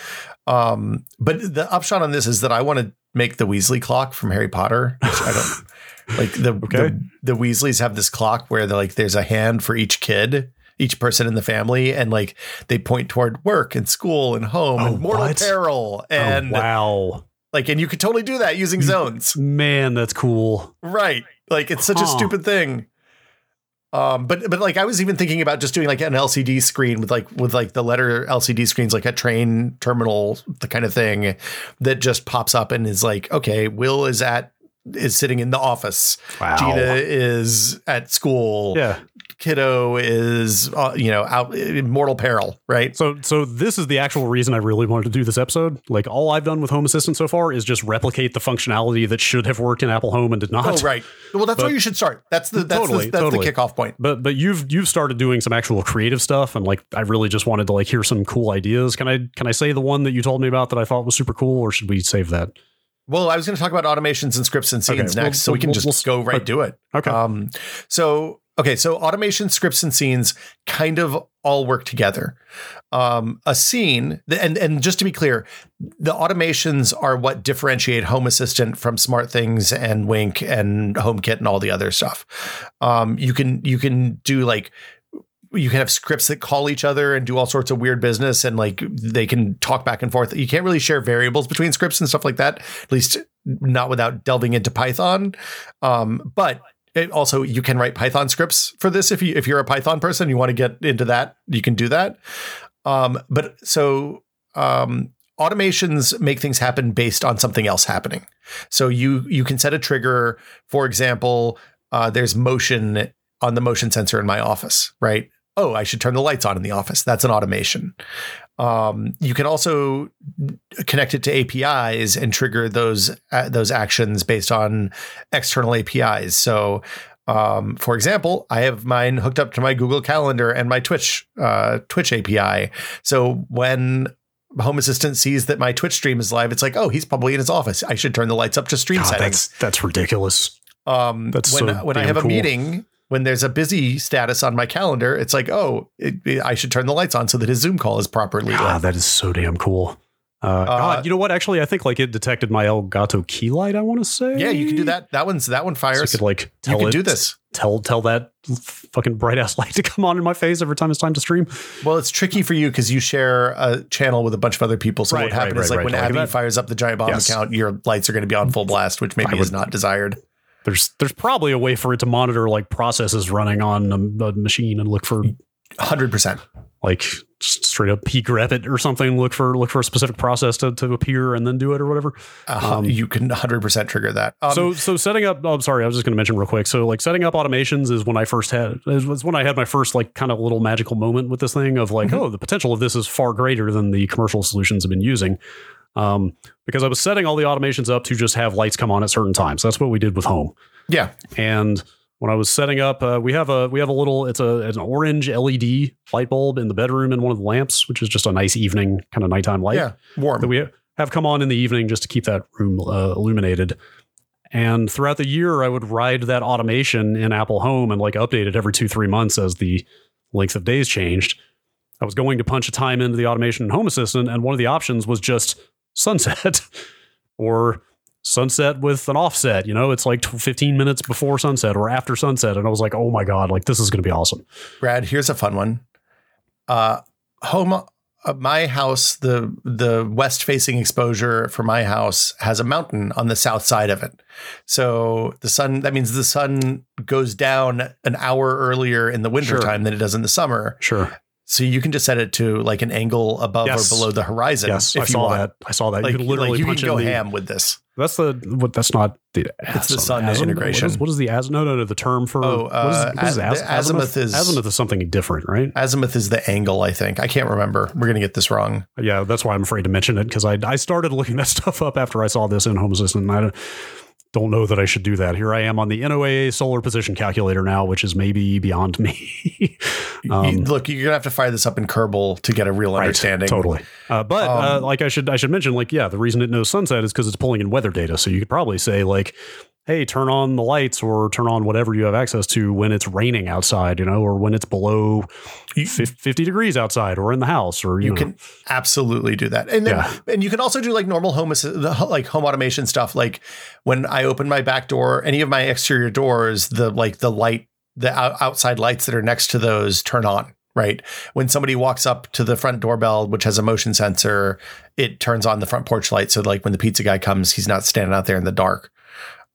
Um, but the upshot on this is that I want to make the Weasley clock from Harry Potter. Which I don't like the, Okay. the the Weasleys have this clock where they're like there's a hand for each kid, each person in the family, and like they point toward work and school and home Oh, and mortal what? peril and oh, wow. like and you could totally do that using zones. Man, that's cool. Right. Like it's such a stupid thing. Um, but but like I was even thinking about just doing like an LCD screen with like with like the letter LCD screens, like a train terminal, the kind of thing that just pops up and is like, okay, Will is at is sitting in the office. Wow. Gina is at school. Yeah. Kiddo is uh, you know out in mortal peril. Right. So so this is the actual reason I really wanted to do this episode. Like all I've done with Home Assistant so far is just replicate the functionality that should have worked in Apple Home and did not. Oh right. Well, that's But- where you should start. That's the that's Totally, the, that's totally. the kickoff point. But but you've you've started doing some actual creative stuff and like I really just wanted to like hear some cool ideas. Can I can I say the one that you told me about that I thought was super cool or should we save that? Well, I was going to talk about automations and scripts and scenes Okay, next, we'll- so we can we'll- just we'll- go right do it. Okay. Um, so okay, so automation, scripts, and scenes kind of all work together. Um, a scene, and and just to be clear, the automations are what differentiate Home Assistant from SmartThings and Wink and HomeKit and all the other stuff. Um, you can you can do like you can have scripts that call each other and do all sorts of weird business and like they can talk back and forth. You can't really share variables between scripts and stuff like that, at least not without delving into Python. Um, but it also you can write Python scripts for this if you if you're a Python person, you want to get into that, you can do that. Um, but so um, automations make things happen based on something else happening. So you you can set a trigger. For example, uh, there's motion on the motion sensor in my office, right? Oh, I should turn the lights on in the office. That's an automation. Um, you can also connect it to APIs and trigger those uh, those actions based on external APIs. So, um, for example, I have mine hooked up to my Google Calendar and my Twitch uh, Twitch API. So when Home Assistant sees that my Twitch stream is live, it's like, oh, he's probably in his office. I should turn the lights up to stream God, settings. that's that's ridiculous. Um, That's when so when I have a meeting, when there's a busy status on my calendar, it's like, oh, it, I should turn the lights on so that his Zoom call is properly lit. that is so damn cool. Uh, God, you know what? Actually, I think like it detected my Elgato key light. I want to say. Yeah, you can do that. That one's that one So I fires. could like you tell can it, do this. Tell tell that fucking bright ass light to come on in my face every time it's time to stream. Well, it's tricky for you because you share a channel with a bunch of other people. So Right, what happens right, is right, like when Abby fires up the Giant Bomb Yes. account, your lights are going to be on full blast, which maybe I is not desired. There's there's probably a way for it to monitor like processes running on a, a machine and look for 100%. like just straight up peek it or something. Look for look for a specific process to, to appear and then do it or whatever. Uh, Um, you can 100% trigger that. Um, so so setting up. Oh, I'm sorry. I was just going to mention real quick. So like setting up automations is when I first had is was when I had my first like kind of little magical moment with this thing of like Mhm. oh the potential of this is far greater than the commercial solutions have been using. Um, because I was setting all the automations up to just have lights come on at certain times. That's what we did with home. yeah. And when I was setting up, uh, we have a we have a little it's a it's an orange LED light bulb in the bedroom in one of the lamps, which is just a nice evening kind of nighttime light yeah. Warm. that we have come on in the evening just to keep that room uh, illuminated. And throughout the year, I would ride that automation in Apple Home and like update it every two, three months as the length of days changed. I was going to punch a time into the automation in Home Assistant, and one of the options was just sunset or sunset with an offset. You know, it's like 15 minutes before sunset or after sunset. And I was like, oh my God, like this is going to be awesome. Brad, here's a fun one. Uh, home, uh, my house, the the west facing exposure for my house has a mountain on the south side of it. So the sun, that means the sun goes down an hour earlier in the winter Sure. time than it does in the summer. Sure. So you can just set it to like an angle above Yes. or below the horizon. Yes, if I you saw want. that. I saw that. Like, you can literally like you punch can go the, ham with this. That's the what? That's not the. It's the sun azimuth- integration. What is, what is the az? No, no, no. The term for Oh, uh, what is a- az- the azimuth is- azimuth is something different, right? Azimuth is the angle, I think. I can't remember. We're gonna get this wrong. Yeah, that's why I'm afraid to mention it because I I started looking that stuff up after I saw this in Home Assistant. And I don't- don't know that I should do that. Here I am on the NOAA solar position calculator now, which is maybe beyond me. You- Um, look, you're gonna have to fire this up in Kerbal to get a real Right, understanding. Totally. Uh, but uh, Um, like I should I should mention like yeah, the reason it knows sunset is because it's pulling in weather data. So you could probably say like, hey, turn on the lights or turn on whatever you have access to when it's raining outside, you know, or when it's below You- 50 degrees outside or in the house or you, you know. can absolutely do that and then, Yeah. and you can also do like normal home assi- the ho- like home automation stuff like when i open my back door any of my exterior doors the like the light the outside lights that are next to those turn on right when somebody walks up to the front doorbell which has a motion sensor it turns on the front porch light so like when the pizza guy comes he's not standing out there in the dark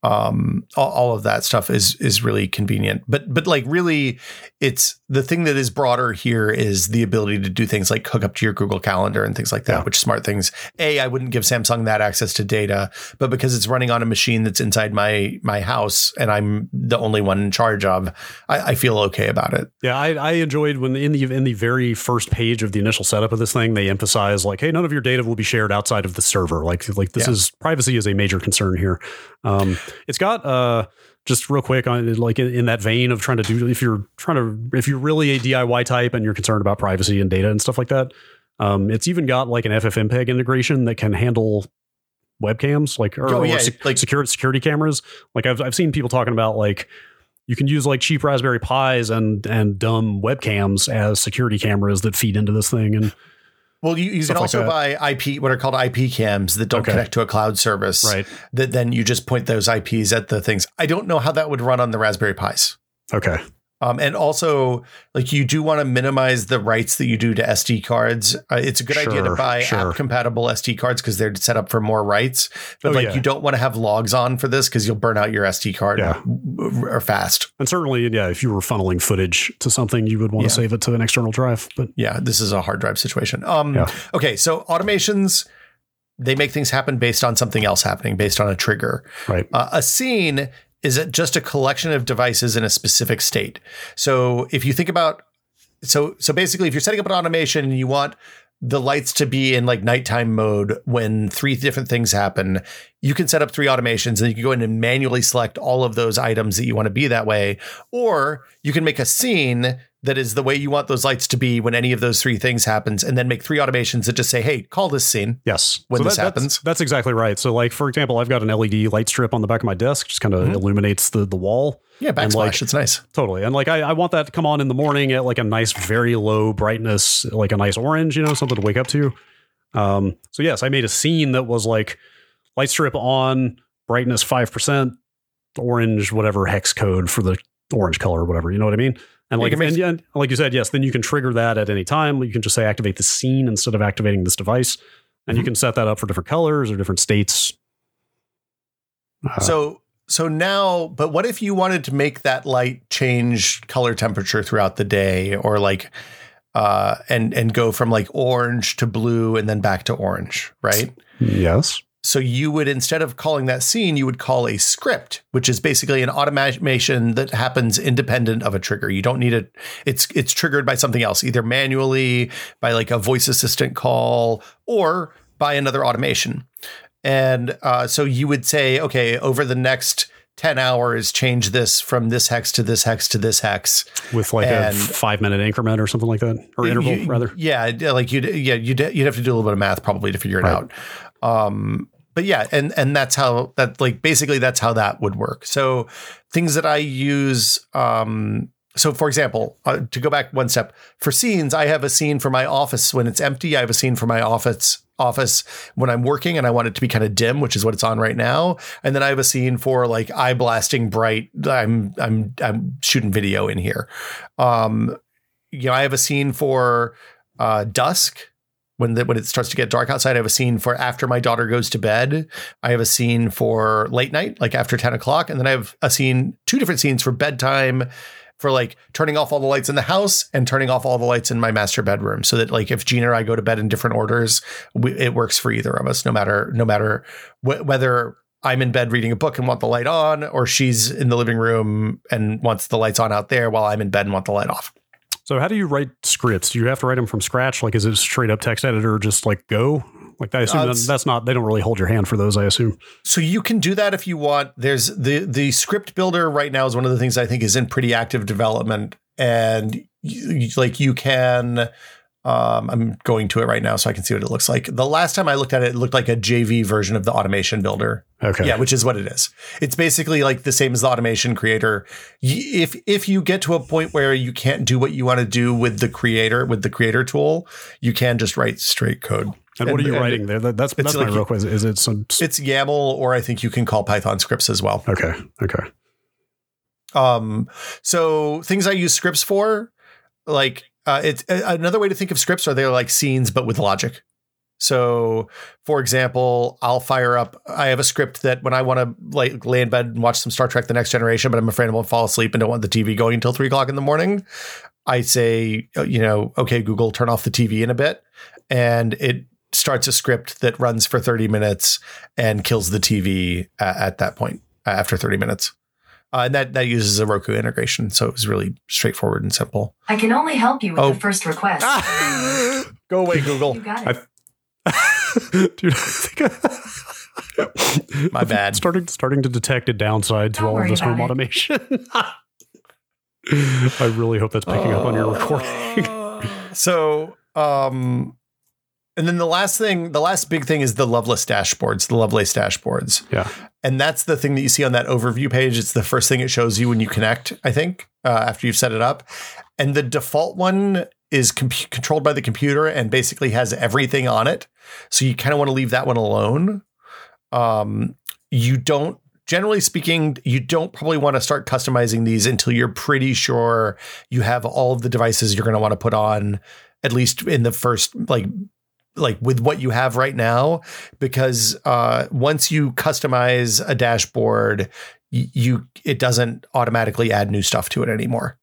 um all, all of that stuff is is really convenient but but like really it's the thing that is broader here is the ability to do things like hook up to your google calendar and things like that Yeah. which smart things a i wouldn't give samsung that access to data but because it's running on a machine that's inside my my house and i'm the only one in charge of i, I feel okay about it Yeah, I, I enjoyed when in the in the very first page of the initial setup of this thing, they emphasize like, hey, none of your data will be shared outside of the server. Like like this Yeah. is privacy is a major concern here. Um, it's got uh just real quick on like in, in that vein of trying to do if you're trying to if you're really a DIY type and you're concerned about privacy and data and stuff like that. Um, it's even got like an FFmpeg integration that can handle webcams like or, Oh, or yeah, sec- like- security security cameras. Like I've I've seen people talking about like you can use like cheap Raspberry Pis and and dumb webcams as security cameras that feed into this thing. And well you, you can like also buy ip what are called ip cams that don't Okay. connect to a cloud service right, that then you just point those ips at the things. I don't know how that would run on the raspberry pis. Okay, Um, and also, like you do want to minimize the writes that you do to SD cards. Uh, it's a good idea to buy sure. app compatible SD cards because they're set up for more writes. But Oh, like yeah. you don't want to have logs on for this because you'll burn out your SD card Yeah. or fast. and certainly, yeah, if you were funneling footage to something, you would want Yeah. to save it to an external drive. But Yeah, this is a hard drive situation. Um, Yeah. Okay, so automations they make things happen based on something else happening, based on a trigger. right, Uh, a scene is it just a collection of devices in a specific state. So if you think about so so basically if you're setting up an automation and you want the lights to be in like nighttime mode when three different things happen, you can set up three automations and you can go in and manually select all of those items that you want to be that way. Or you can make a scene that is the way you want those lights to be when any of those three things happens, and then make three automations that just say, hey, call this scene. yes, When this that's- happens. that's exactly right. So, like for example, I've got an LED light strip on the back of my desk, just kind of Mhm. illuminates the the wall. Yeah, backsplash. like- it's nice. Totally. And like I, I want that to come on in the morning at like a nice, very low brightness, like a nice orange, you know, something to wake up to. Um, so yes, I made a scene that was like light strip on, brightness five percent, orange, whatever hex code for the orange color or whatever. You know what I mean? And like you can and, like you said, yes, then you can trigger that at any time. You can just say activate the scene instead of activating this device. And you Mhm. can set that up for different colors or different states. Uh, so So now, but what if you wanted to make that light change color temperature throughout the day or like uh and and go from like orange to blue and then back to orange, right? Yes. So you would instead of calling that scene, you would call a script, which is basically an automation that happens independent of a trigger. You don't need it. It's it's triggered by something else, either manually by like a voice assistant call or by another automation. And uh, so you would say, okay, over the next 10 hours, change this from this hex to this hex to this hex. With like And- a five minute increment or something like that, or interval rather. Yeah, like you'd yeah you'd you'd have to do a little bit of math probably to figure it Right. out. Um, but yeah, and and that's how that like basically that's how that would work. So things that I use. Um, so for example, uh, to go back one step for scenes, I have a scene for my office when it's empty. I have a scene for my office office when I'm working and I want it to be kind of dim, which is what it's on right now. And then I have a scene for like eye blasting bright. I'm I'm I'm shooting video in here. Um, you know, I have a scene for uh, dusk when the, when it starts to get dark outside. I have a scene for after my daughter goes to bed. I have a scene for late night, like after ten o'clock, and then I have a scene, two different scenes for bedtime. For like turning off all the lights in the house and turning off all the lights in my master bedroom, so that like if Gina or I go to bed in different orders, we, it works for either of us, no matter no matter wh- whether I'm in bed reading a book and want the light on, or she's in the living room and wants the lights on out there while I'm in bed and want the light off. So how do you write scripts? Do you have to write them from scratch? Like, is it straight up text editor, just like go? Like, I assume Uh, that- that's not. They don't really hold your hand for those. I assume. So you can do that if you want. There's the the script builder right now is one of the things I think is in pretty active development, and you, you- like you can. Um, I'm going to it right now so I can see what it looks like. The last time I looked at it, it looked like a JV version of the automation builder. Okay. Yeah, which is what it is. It's basically like the same as the automation creator. If if you get to a point where you can't do what you want to do with the creator with the creator tool, you can just write straight code. And what are you and writing there? That, that's that's my real question. Is it some? It's YAML, or I think you can call Python scripts as well. Okay. Okay. Um, so things I use scripts for, like uh, it's uh, another way to think of scripts are they're like scenes but with logic. So, for example, I'll fire up. I have a script that when I want to like lay in bed and watch some Star Trek: The Next Generation, but I'm afraid I won't fall asleep and don't want the TV going until three o'clock in the morning. I say, uh, you know, okay, Google, turn off the TV in a bit, and it starts a script that runs for 30 minutes and kills the TV at, at that point uh, after 30 minutes. Uh, and that that uses a Roku integration, so it was really straightforward and simple. I can only help you with Oh. the first request. Go away, Google. You got it. Dude, I think My bad. starting starting to detect a downside to Don't all of this home it. automation. I really hope that's picking up on your recording. so, um, and then the last thing, the last big thing is the Loveless dashboards, the Lovelace dashboards. Yeah. And that's the thing that you see on that overview page. It's the first thing it shows you when you connect, I think, uh, after you've set it up. And the default one is comp- controlled by the computer and basically has everything on it. So you kind of want to leave that one alone. Um, you don't, generally speaking, you don't probably want to start customizing these until you're pretty sure you have all of the devices you're going to want to put on, at least in the first, like, like with what you have right now because uh, once you customize a dashboard, you it doesn't automatically add new stuff to it anymore.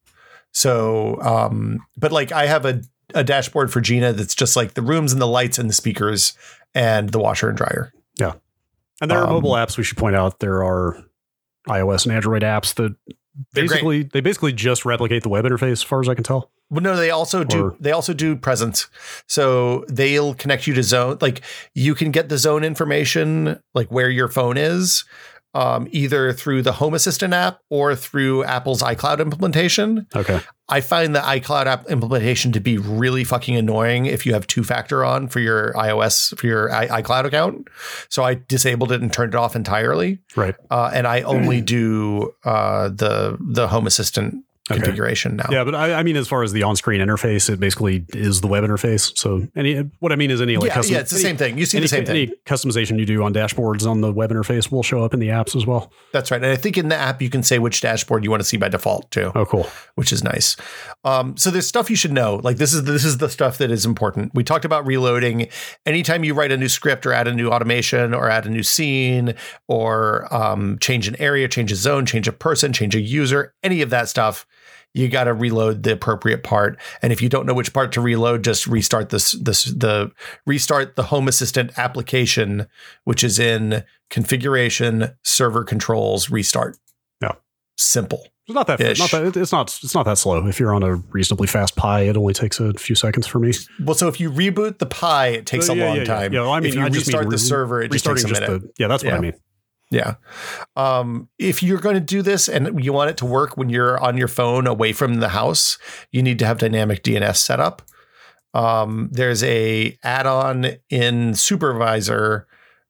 So, um, but like I have a a dashboard for Gina that's just like the rooms and the lights and the speakers and the washer and dryer. Yeah. And there are Um, mobile apps. We should point out there are iOS and Android apps that basically they basically just replicate the web interface, as far as I can tell. Well, no, they also do. They also do presence. So they'll connect you to zone. Like you can get the zone information, like where your phone is, um, either through the Home Assistant app or through Apple's iCloud implementation. Okay. I find the iCloud app implementation to be really fucking annoying if you have two factor on for your iOS for your I- iCloud account. So I disabled it and turned it off entirely, Right. uh, and I only do uh, the the Home Assistant Okay. configuration now. Yeah, but I, I mean, as far as the on-screen interface, it basically is the web interface. So, any what I mean is any like yeah, custom, yeah, it's the any, same thing. You see any, the same thing. any customization you do on dashboards on the web interface will show up in the apps as well. That's right. And I think in the app you can say which dashboard you want to see by default too, Oh, cool. which is nice. Um, so there's stuff you should know. Like this is this is the stuff that is important. We talked about reloading. Anytime you write a new script or add a new automation or add a new scene or um, change an area, change a zone, change a person, change a user, any of that stuff, you got to reload the appropriate part. And if you don't know which part to reload, just restart this this the restart the Home Assistant application, which is in configuration, server controls, restart. Yeah. Simple. It's not that, not that it's not it's not that slow. If you're on a reasonably fast Pi, it only takes a few seconds for me. Well, so if you reboot the Pi, it takes Uh, a long yeah, yeah. time. Yeah, well, I mean, if you I just mean restart the re- server, it just takes a minute. the yeah, that's what Yeah. I mean. Yeah. Um, if you're going to do this and you want it to work when you're on your phone away from the house, you need to have dynamic DNS set up. Um, there's a add-on in Supervisor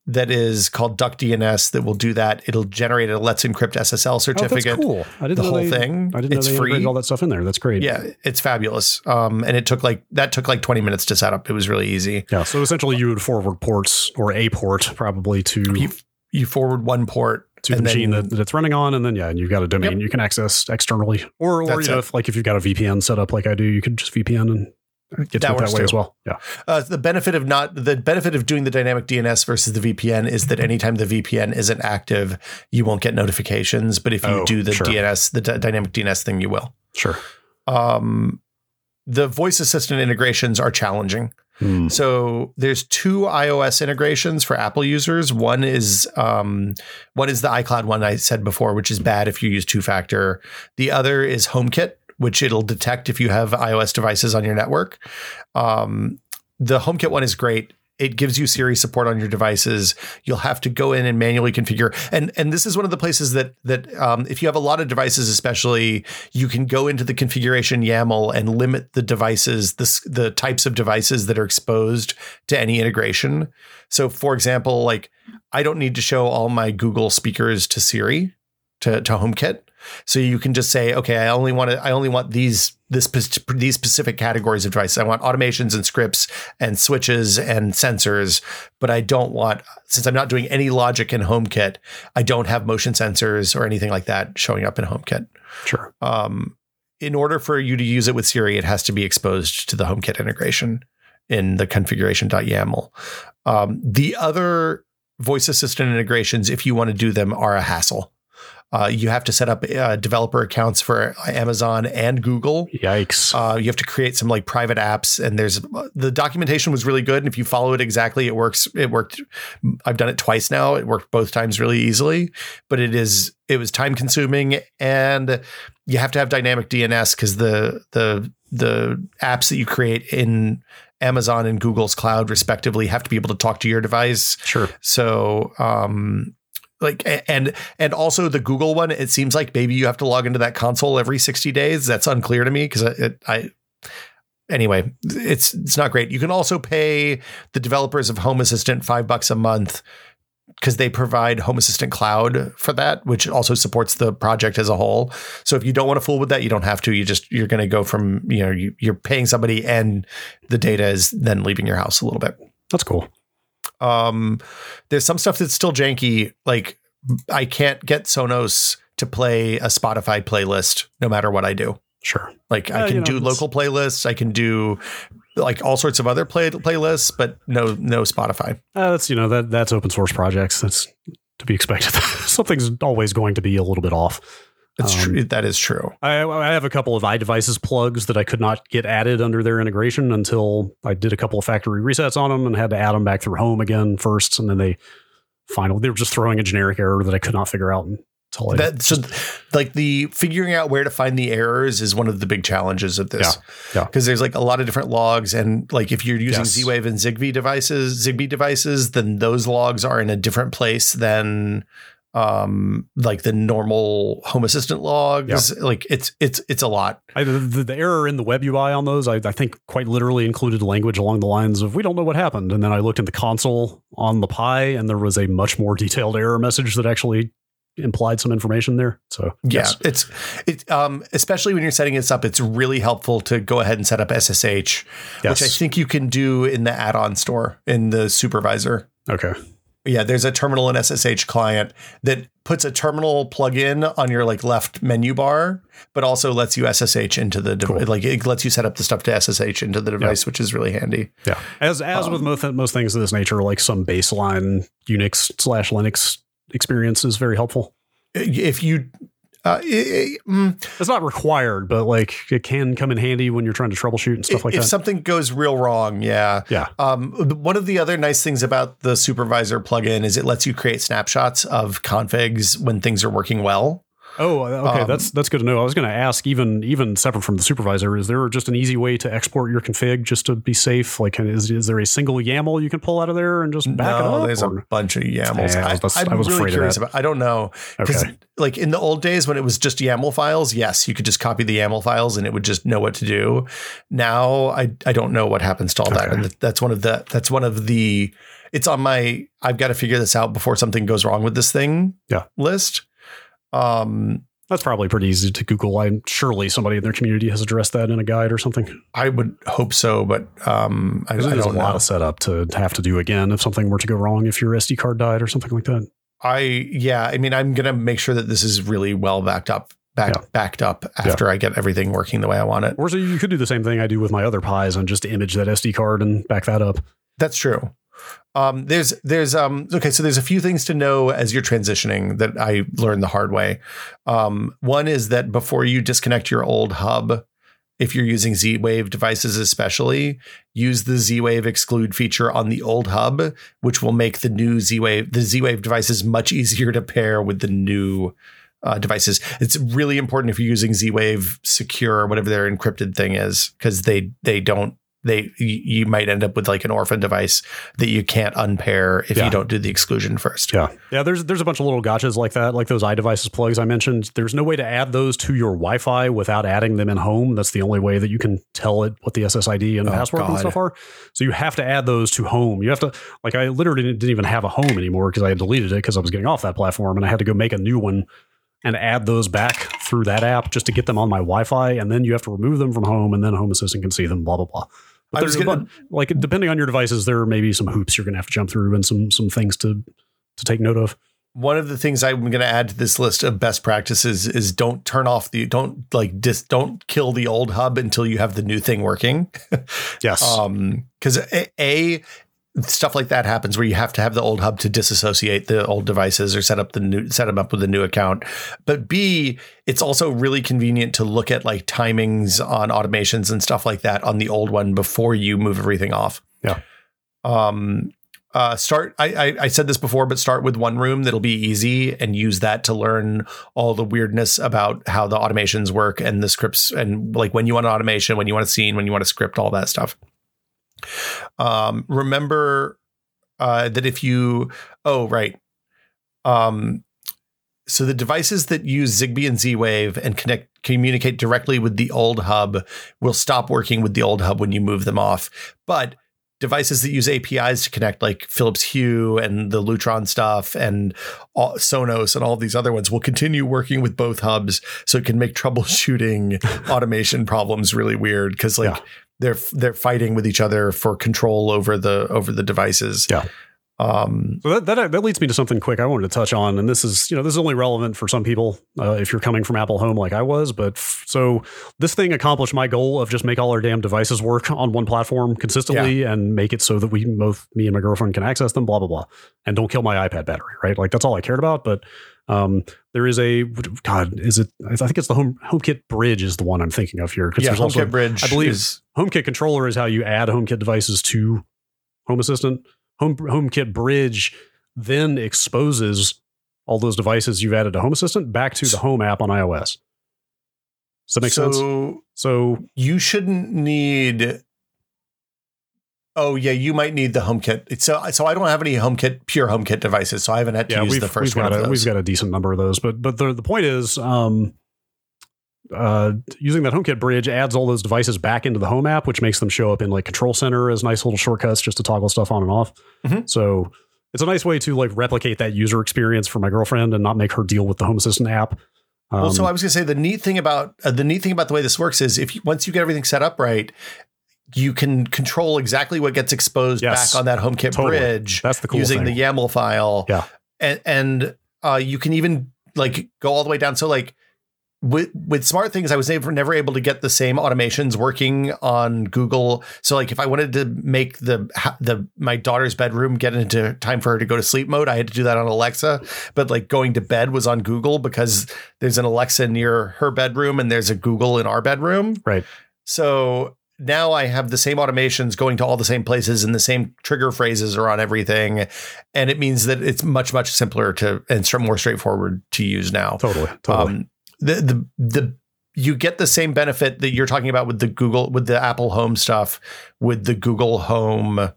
that is called Duck DNS that will do that. It'll generate a Let's Encrypt SSL Oh, certificate. that's cool. I didn't The know whole they, thing. I didn't know It's they free. all that stuff in there. That's great. Yeah, it's fabulous. Um, and it took like that took like 20 minutes to set up. It was really easy. Yeah. So essentially, you would forward ports or a port probably to You, you forward one port to the machine then- that, that it's running on, and then yeah, and you've got a domain you can access externally, or or That's you know, if, like if you've got a VPN set up like I do, you could just VPN and get to That it that way too. as well. Yeah. Uh, the benefit of not the benefit of doing the dynamic DNS versus the VPN is that anytime the VPN isn't active, you won't get notifications. But if you Oh, do the sure. DNS, the d- dynamic DNS thing, you will. Sure. Um, the voice assistant integrations are challenging. Hmm. So there's two iOS integrations for Apple users. One is um, one is the iCloud one I said before, which is bad if you use two factor. The other is HomeKit, which it'll detect if you have iOS devices on your network. Um, the HomeKit one is great. It gives you Siri support on your devices. You'll have to go in and manually configure. And and this is one of the places that that um, if you have a lot of devices, especially, you can go into the configuration YAML and limit the devices, the the types of devices that are exposed to any integration. So, for example, like I don't need to show all my Google speakers to Siri to to HomeKit. So you can just say, okay, I only want to, I only want these this these specific categories of devices. I want automations and scripts and switches and sensors, but I don't want since I'm not doing any logic in HomeKit, I don't have motion sensors or anything like that showing up in HomeKit. Sure. Um, in order for you to use it with Siri, it has to be exposed to the HomeKit integration in the configuration.yaml. Um, the other voice assistant integrations, if you want to do them, are a hassle. Uh, you have to set up uh, developer accounts for Amazon and Google. Yikes. Uh, you have to create some like private apps, and there's the documentation was really good. And if you follow it exactly, it works. It worked. I've done it twice now. It worked both times really easily, but it is it was time consuming, and you have to have dynamic DNS because the the the apps that you create in Amazon and Google's cloud, respectively, have to be able to talk to your device. sure. So, um, like, and and also the Google one, it seems like maybe you have to log into that console every sixty days. That's unclear to me because it, I. Anyway, it's it's not great. You can also pay the developers of Home Assistant five bucks a month because they provide Home Assistant Cloud for that, which also supports the project as a whole. So if you don't want to fool with that, you don't have to. You just you're going to go from you know you, you're paying somebody and the data is then leaving your house a little bit. That's cool. Um, there's some stuff that's still janky. Like I can't get Sonos to play a Spotify playlist no matter what I do. Sure. Like Uh, I can you know, do local playlists. I can do like all sorts of other play playlists, but no no Spotify. Uh, that's you know that that's open source projects. That's to be expected. Something's always going to be a little bit off. It's Um, true. That is true. I, I have a couple of iDevices plugs that I could not get added under their integration until I did a couple of factory resets on them and had to add them back through home again first, and then they finally they were just throwing a generic error that I could not figure out until I That so like the figuring out where to find the errors is one of the big challenges of this. Yeah, yeah. Because there's like a lot of different logs and like if you're using Yes. Z-Wave and Zigbee devices, Zigbee devices, then those logs are in a different place than um like the normal home assistant logs like it's it's it's a lot I, the, the error in the web UI on those, I, I think, quite literally included language along the lines of "We don't know what happened," and then I looked in the console on the Pi, and there was a much more detailed error message that actually implied some information there. So Yeah, yes. it's it um especially when you're setting this up, it's really helpful to go ahead and set up SSH, which I think you can do in the add-on store in the supervisor. okay. Yeah, there's a terminal and SSH client that puts a terminal plugin on your like left menu bar, but also lets you SSH into the device. Cool. Like it lets you set up the stuff to SSH into the device, which is really handy. Yeah. As as with um, most most things of this nature, like some baseline Unix slash Linux experience is very helpful. If you, uh, i- i- mm, It's not required, but like it can come in handy when you're trying to troubleshoot and stuff like that. if something goes real wrong, yeah. yeah. Um, one of the other nice things about the supervisor plugin is it lets you create snapshots of configs when things are working well. Oh, okay. Um, that's that's good to know. I was going to ask, even even separate from the supervisor, is there just an easy way to export your config just to be safe? Like, is, is there a single YAML you can pull out of there and just back it no, up? there's or- a bunch of YAMLs. Yeah, I I, was- am I was really curious about. I don't know because, Okay. like in the old days when it was just YAML files, yes, you could just copy the YAML files and it would just know what to do. Now I I don't know what happens to all that, and that's one of the that's one of the. It's on my. I've got to figure this out before something goes wrong with this thing. Yeah. List. Um, That's probably pretty easy to Google. I'm surely somebody in their community has addressed that in a guide or something. I would hope so, but um, I, I There's a lot know. of setup to have to do again if something were to go wrong, if your SD card died or something like that. I yeah, I mean, I'm gonna make sure that this is really well backed up, back, Yeah. backed up after I get everything working the way I want it. Or so you could do the same thing I do with my other Pis and just image that SD card and back that up. That's true. Um, there's there's um okay, so there's a few things to know as you're transitioning that I learned the hard way. Um, one is that before you disconnect your old hub, if you're using Z-Wave devices, especially, use the Z-Wave exclude feature on the old hub, which will make the new Z-Wave the Z-Wave devices much easier to pair with the new uh, devices. It's really important if you're using Z-Wave secure or whatever their encrypted thing is, because they they don't they you, you might end up with like an orphan device that you can't unpair if Yeah. you don't do the exclusion first. Yeah. Yeah, there's there's a bunch of little gotchas like that, like those iDevices plugs I mentioned. There's no way to add those to your Wi-Fi without adding them in home. That's the only way that you can tell it what the SSID and Oh, password and stuff are. So you have to add those to home. You have to like I literally didn't even have a home anymore because I had deleted it because I was getting off that platform and I had to go make a new one and add those back through that app just to get them on my Wi-Fi and then you have to remove them from home and then Home Assistant can see them blah blah blah. But there's a gonna- like depending on your devices there may be some hoops you're going to have to jump through and some some things to to take note of. One of the things I'm going to add to this list of best practices is don't turn off the don't like dis, don't kill the old hub until you have the new thing working. Yes. Um, because a, a stuff like that happens where you have to have the old hub to disassociate the old devices or set up the new set them up with a new account. But B, it's also really convenient to look at like timings on automations and stuff like that on the old one before you move everything off. Yeah. Um. Uh, start. I, I I said this before, but start with one room that'll be easy, and use that to learn all the weirdness about how the automations work and the scripts, and like when you want an automation, when you want a scene, when you want a script, all that stuff. Um, remember uh, that if you, oh right, um, so the devices that use Zigbee and Z-Wave and connect communicate directly with the old hub will stop working with the old hub when you move them off, but devices that use APIs to connect, like Philips Hue and the Lutron stuff and all, Sonos and all these other ones, will continue working with both hubs, so it can make troubleshooting automation problems really weird because like Yeah. They're they're fighting with each other for control over the over the devices. Yeah. Um, So that, that that leads me to something quick I wanted to touch on, and this is you know this is only relevant for some people uh, if you're coming from Apple Home like I was. But f- so this thing accomplished my goal of just make all our damn devices work on one platform consistently and make it so that we both me and my girlfriend can access them. Blah blah blah, and don't kill my iPad battery. Right, like that's all I cared about. But um, there is a God, is it? I think it's the Home HomeKit Bridge is the one I'm thinking of here because yeah, there's also HomeKit Bridge. I believe- is, HomeKit controller is how you add HomeKit devices to Home Assistant. Home HomeKit Bridge then exposes all those devices you've added to Home Assistant back to the Home app on iOS. Does that make so sense? So you shouldn't need. Oh yeah, you might need the HomeKit. So so I don't have any HomeKit pure HomeKit devices, so I haven't had to yeah, use the first we've one got a, we've got a decent number of those. But but the the point is, um, uh, using that HomeKit bridge adds all those devices back into the Home app, which makes them show up in like Control Center as nice little shortcuts just to toggle stuff on and off. Mhm. So it's a nice way to like replicate that user experience for my girlfriend and not make her deal with the Home Assistant app. Um, well, so I was going to say the neat thing about uh, the neat thing about the way this works is if you, once you get everything set up right, you can control exactly what gets exposed Yes. back on that HomeKit Totally. bridge That's the cool using thing. the YAML file. Yeah. and and uh, you can even like go all the way down. So like with with smart things, I was never never able to get the same automations working on Google. So like if I wanted to make the the my daughter's bedroom get into time for her to go to sleep mode, I had to do that on Alexa. But like going to bed was on Google because there's an Alexa near her bedroom and there's a Google in our bedroom. right. So now I have the same automations going to all the same places and the same trigger phrases are on everything. And it means that it's much, much simpler to and more straightforward to use now. Totally. Totally. Um, the, the, the, you get the same benefit that you're talking about with the Google, with the Apple Home stuff, with the Google Home,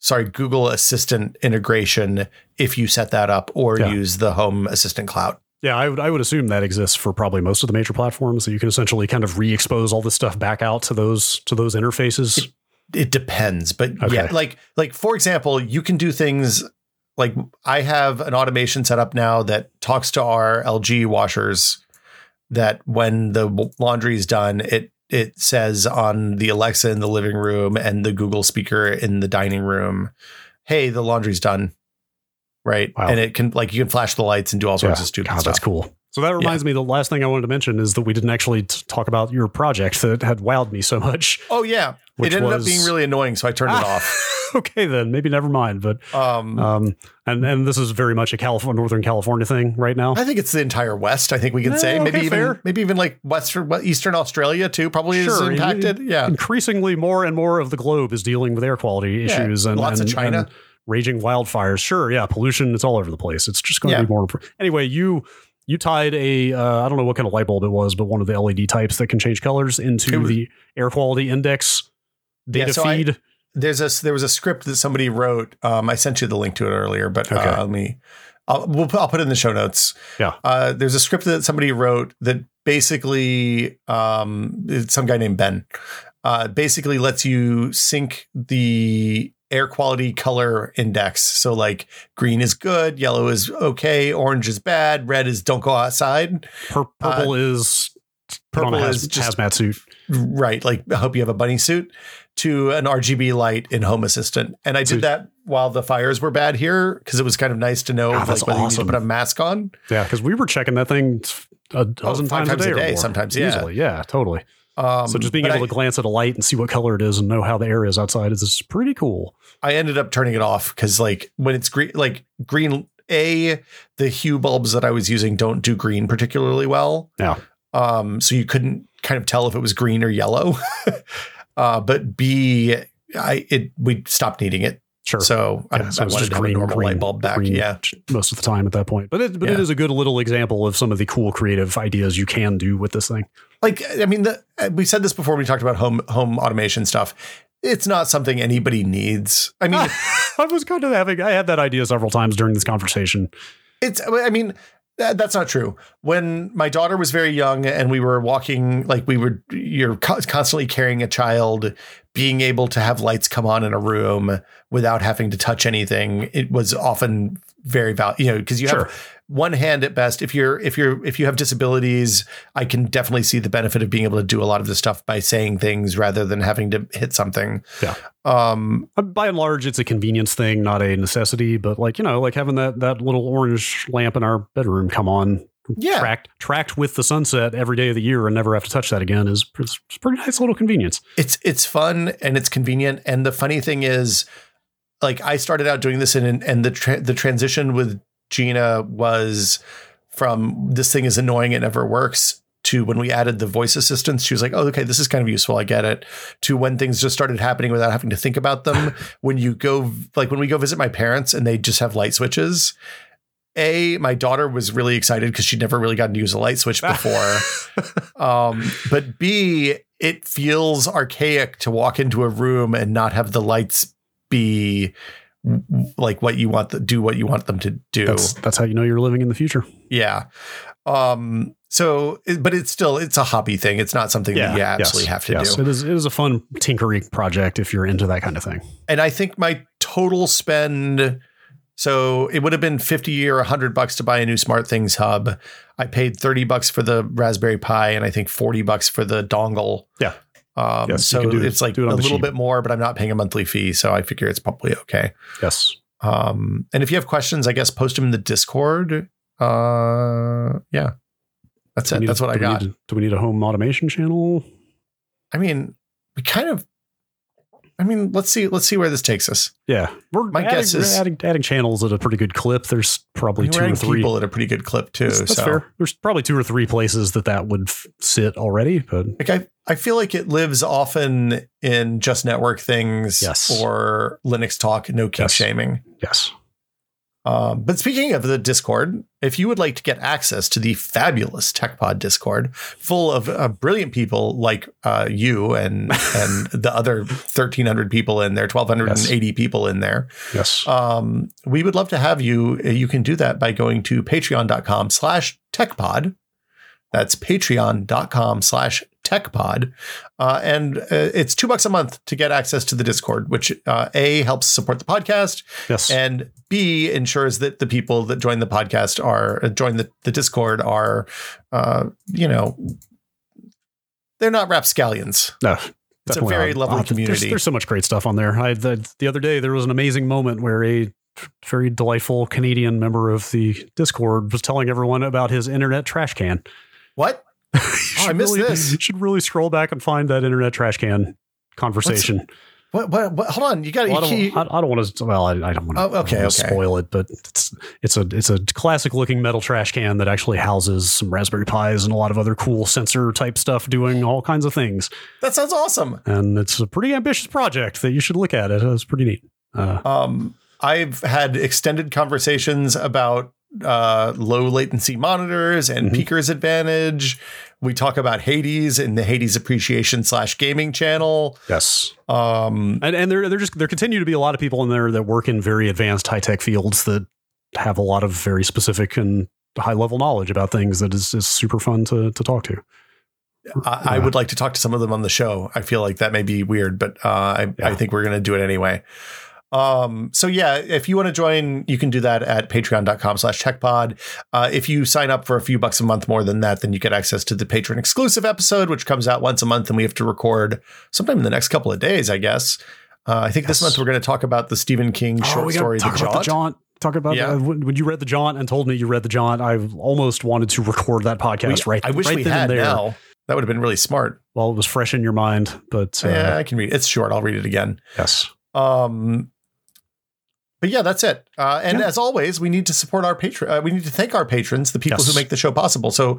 sorry, Google Assistant integration if you set that up or Yeah. use the Home Assistant Cloud. Yeah, I would I would assume that exists for probably most of the major platforms. That you can essentially kind of re-expose all this stuff back out to those to those interfaces. it depends but Okay. yeah like like for example you can do things like i have an automation set up now that talks to our lg washers that when the laundry is done it it says on the alexa in the living room and the google speaker in the dining room hey the laundry's done right Wow. and it can like you can flash the lights and do all sorts Yeah. of stupid God, stuff that's cool. So that reminds me. The last thing I wanted to mention is that we didn't actually t- talk about your project that had wowed me so much. oh yeah Which it ended was- up being really annoying so i turned it off okay, then maybe never mind. But um um, and and this is very much a California, Northern California thing right now. I think it's the entire West. I think we can Eh, say maybe okay, even maybe even like Western what, Eastern Australia too. Probably is Sure, impacted. Yeah, Increasingly, more and more of the globe is dealing with air quality Yeah, issues and lots of China. and raging wildfires. Sure, yeah, pollution. It's all over the place. It's just going to Yeah. be more. Anyway, you you tied a uh, I don't know what kind of light bulb it was, but one of the LED types that can change colors into was- the air quality index Yeah, data so I- feed. there's a there was a script that somebody wrote. Um, I sent you the link to it earlier, but Okay. uh, let me. I'll we'll put, I'll put it in the show notes. Yeah. Uh, there's a script that somebody wrote that basically um, it's some guy named Ben. Uh, basically lets you sync the air quality color index. So like green is good, yellow is okay, orange is bad, red is don't go outside. Pur- purple is put on uh, Purple a is just hazmat suit. right. Like I hope you have a bunny suit to an RGB light in Home Assistant. And I did that while the fires were bad here because it was kind of nice to know Ah, like that's whether you awesome. need to put a mask on. Yeah, because we were checking that thing a dozen Oh, times, times a a day, or day, sometimes, yeah. easily. Yeah, totally. Um, so just being able I, to glance at a light and see what color it is and know how the air is outside is, is pretty cool. I ended up turning it off because like when it's green, like green, a the hue bulbs that I was using don't do green particularly well. Yeah. Um, so you couldn't kind of tell if it was green or yellow. uh, but B, I it we stopped needing it. Sure. So Yeah, I, so I wanted just to have a normal green, light bulb back. Yeah. most of the time at that point. But it, but it Yeah. is a good little example of some of the cool creative ideas you can do with this thing. like I mean, the, uh, we said this before. We talked about home home automation stuff. It's not something anybody needs. I mean, I was kind of having I had that idea several times during this conversation. it's. I mean, that, that's not true. When my daughter was very young and we were walking, like we were, you're constantly carrying a child. Being able to have lights come on in a room without having to touch anything, it was often very valuable. You know, because you Sure. have one hand at best. If you're if you're if you have disabilities, I can definitely see the benefit of being able to do a lot of this stuff by saying things rather than having to hit something. Yeah. Um. Uh, By and large, it's a convenience thing, not a necessity. But like you know, like having that that little orange lamp in our bedroom come on, Yeah. tracked tracked with the sunset every day of the year, and never have to touch that again is a pretty nice little convenience. It's it's fun and it's convenient. And the funny thing is, like I started out doing this, and and the tra- the transition with Gina was from this thing is annoying, it never works. To when we added the voice assistants, she was like, "Oh, okay, this is kind of useful. I get it." To when things just started happening without having to think about them. when you go, like when we go visit my parents and they just have light switches. A, my daughter was really excited because she'd never really gotten to use a light switch before. um, but B, it feels archaic to walk into a room and not have the lights be like what you want to do what you want them to do. That's that's how you know you're living in the future. yeah. Um, so, but it's still, it's a hobby thing. It's not something that you absolutely have to yes. do. It is it is a fun tinkering project if you're into that kind of thing. And I think my total spend So it would have been 50 or 100 bucks to buy a new SmartThings hub. I paid 30 bucks for the Raspberry Pi and I think 40 bucks for the dongle. Yeah. Um, Yes, so it's like it a little bit more, but I'm not paying a monthly fee. So I figure it's probably okay. Yes. Um, and if you have questions, I guess post them in the Discord. Uh, yeah, that's Do it. That's a- what I we got. need- do we need a home automation channel? I mean, we kind of. I mean, let's see. Let's see where this takes us. Yeah, we're My adding, guess is- adding, adding channels at a pretty good clip. There's probably two or three. people at a pretty good clip too. That's, that's so. fair. There's probably two or three places that that would f- sit already, but Like I, I feel like it lives often in just network things Yes. or Linux talk, no kink Yes. shaming. yes, Um, but speaking of the Discord, if you would like to get access to the fabulous TechPod Discord, full of uh, brilliant people like uh, you and and the other thirteen hundred people in there, twelve hundred and eighty people in there, yes, um, we would love to have you. You can do that by going to patreon.com slash techpod. That's patreon.com slash techpod. Uh, and uh, it's two bucks a month to get access to the Discord, which uh, A, helps support the podcast, yes. and B, ensures that the people that join the podcast are, uh, join the, the Discord are, uh, you know, they're not rapscallions. no, It's a very not. lovely there's- community. There's, so much great stuff on there. I the, the other day there was an amazing moment where a very delightful Canadian member of the Discord was telling everyone about his internet trash can. What? You Oh, I should missed really, this. Should really scroll back and find that internet trash can conversation. What, what, what? Hold on. You got Well, I, don't, I, I don't want to. Well, I, I don't want to. Oh, okay, okay. Spoil it, but it's it's a it's a classic looking metal trash can that actually houses some Raspberry Pis and a lot of other cool sensor type stuff, doing all kinds of things. That sounds awesome. And it's a pretty ambitious project that you should look at. It. It's pretty neat. Uh, Um, I've had extended conversations about uh, low latency monitors and Mhm. Peeker's advantage. We talk about Hades and the Hades appreciation slash gaming channel. yes, Um, and and there there just there continue to be a lot of people in there that work in very advanced high tech fields that have a lot of very specific and high level knowledge about things that is, is super fun to to talk to. I, I would like to talk to some of them on the show. I feel like that may be weird, but uh, I, Yeah. I think we're going to do it anyway. Um, so yeah, if you want to join, you can do that at patreon.com slash techpod. Uh, if you sign up for a few bucks a month more than that, then you get access to the patron exclusive episode, which comes out once a month and we have to record sometime in the next couple of days, I guess. Uh, I think this month we're going to talk about the Stephen King short Oh, gotta story, The about Jaunt. the jaunt. Talk about Yeah. uh, when you read the jaunt and told me you read the jaunt. I almost wanted to record that podcast We- right. I wish right we had there now. That would have been really smart. while it was fresh in your mind. But uh, yeah, I can read it. It's short. I'll read it again. yes, Um, but yeah, that's it. Uh, and Yeah. as always, we need to support our patron. Uh, we need to thank our patrons, the people Yes. who make the show possible. So,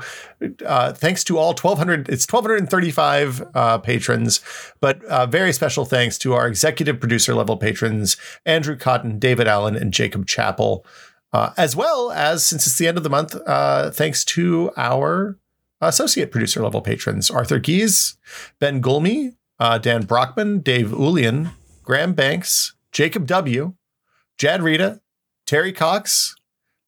uh, thanks to all twelve hundred. It's twelve hundred and thirty-five uh, patrons, but uh, very special thanks to our executive producer level patrons: Andrew Cotton, David Allen, and Jacob Chappell. Uh, as well as, since it's the end of the month, uh, thanks to our associate producer level patrons: Arthur Gies, Ben Gulmy, uh, Dan Brockman, Dave Ulian, Graham Banks, Jacob W., Jad Rita, Terry Cox,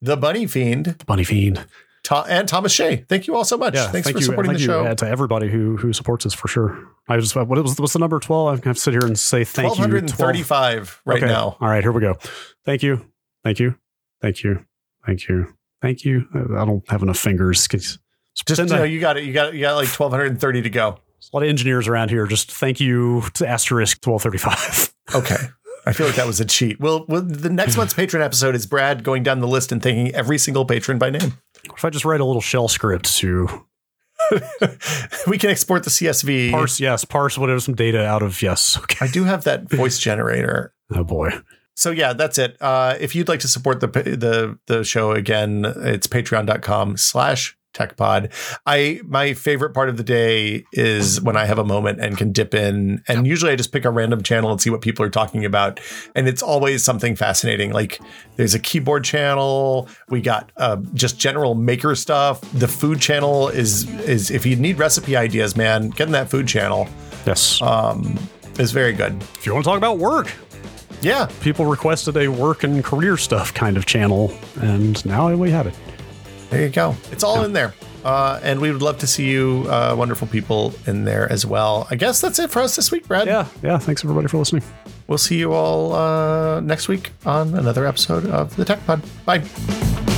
The Bunny Fiend, the bunny fiend. To- and Thomas Shea. Thank you all so much. Yeah, Thanks thank for you, supporting thank the you show. uh, to everybody who who supports us for sure. I was just what was what's the number twelve? I have to sit here and say thank you. 1235 right Okay. now. All right, here we go. Thank you, thank you, thank you, thank you, thank you. Uh, I don't have enough fingers. Just you know, I- you got it. You got you got like 1230 to go. A lot of engineers around here. Just thank you to asterisk twelve thirty five. Okay. I feel like that was a cheat. Well, well, the next month's patron episode is Brad going down the list and thanking every single patron by name. If I just write a little shell script to we can export the CSV. parse, yes, parse whatever some data out of yes. Okay. I do have that voice generator. Oh boy. so yeah, that's it. Uh, if you'd like to support the the the show again, it's patreon.com slash techpod. I my favorite part of the day is when I have a moment and can dip in. And usually I just pick a random channel and see what people are talking about. And it's always something fascinating. Like there's a keyboard channel. We got uh, just general maker stuff. The food channel is is if you need recipe ideas, man, get in that food channel. Yes. Um, is very good. if you want to talk about work, Yeah. people requested a work and career stuff kind of channel, and now we have it. There you go. It's all in there. Uh, and we would love to see you, uh, wonderful people, in there as well. I guess that's it for us this week, Brad. Yeah, yeah. Thanks everybody for listening. We'll see you all uh, next week on another episode of the Tech Pod. Bye.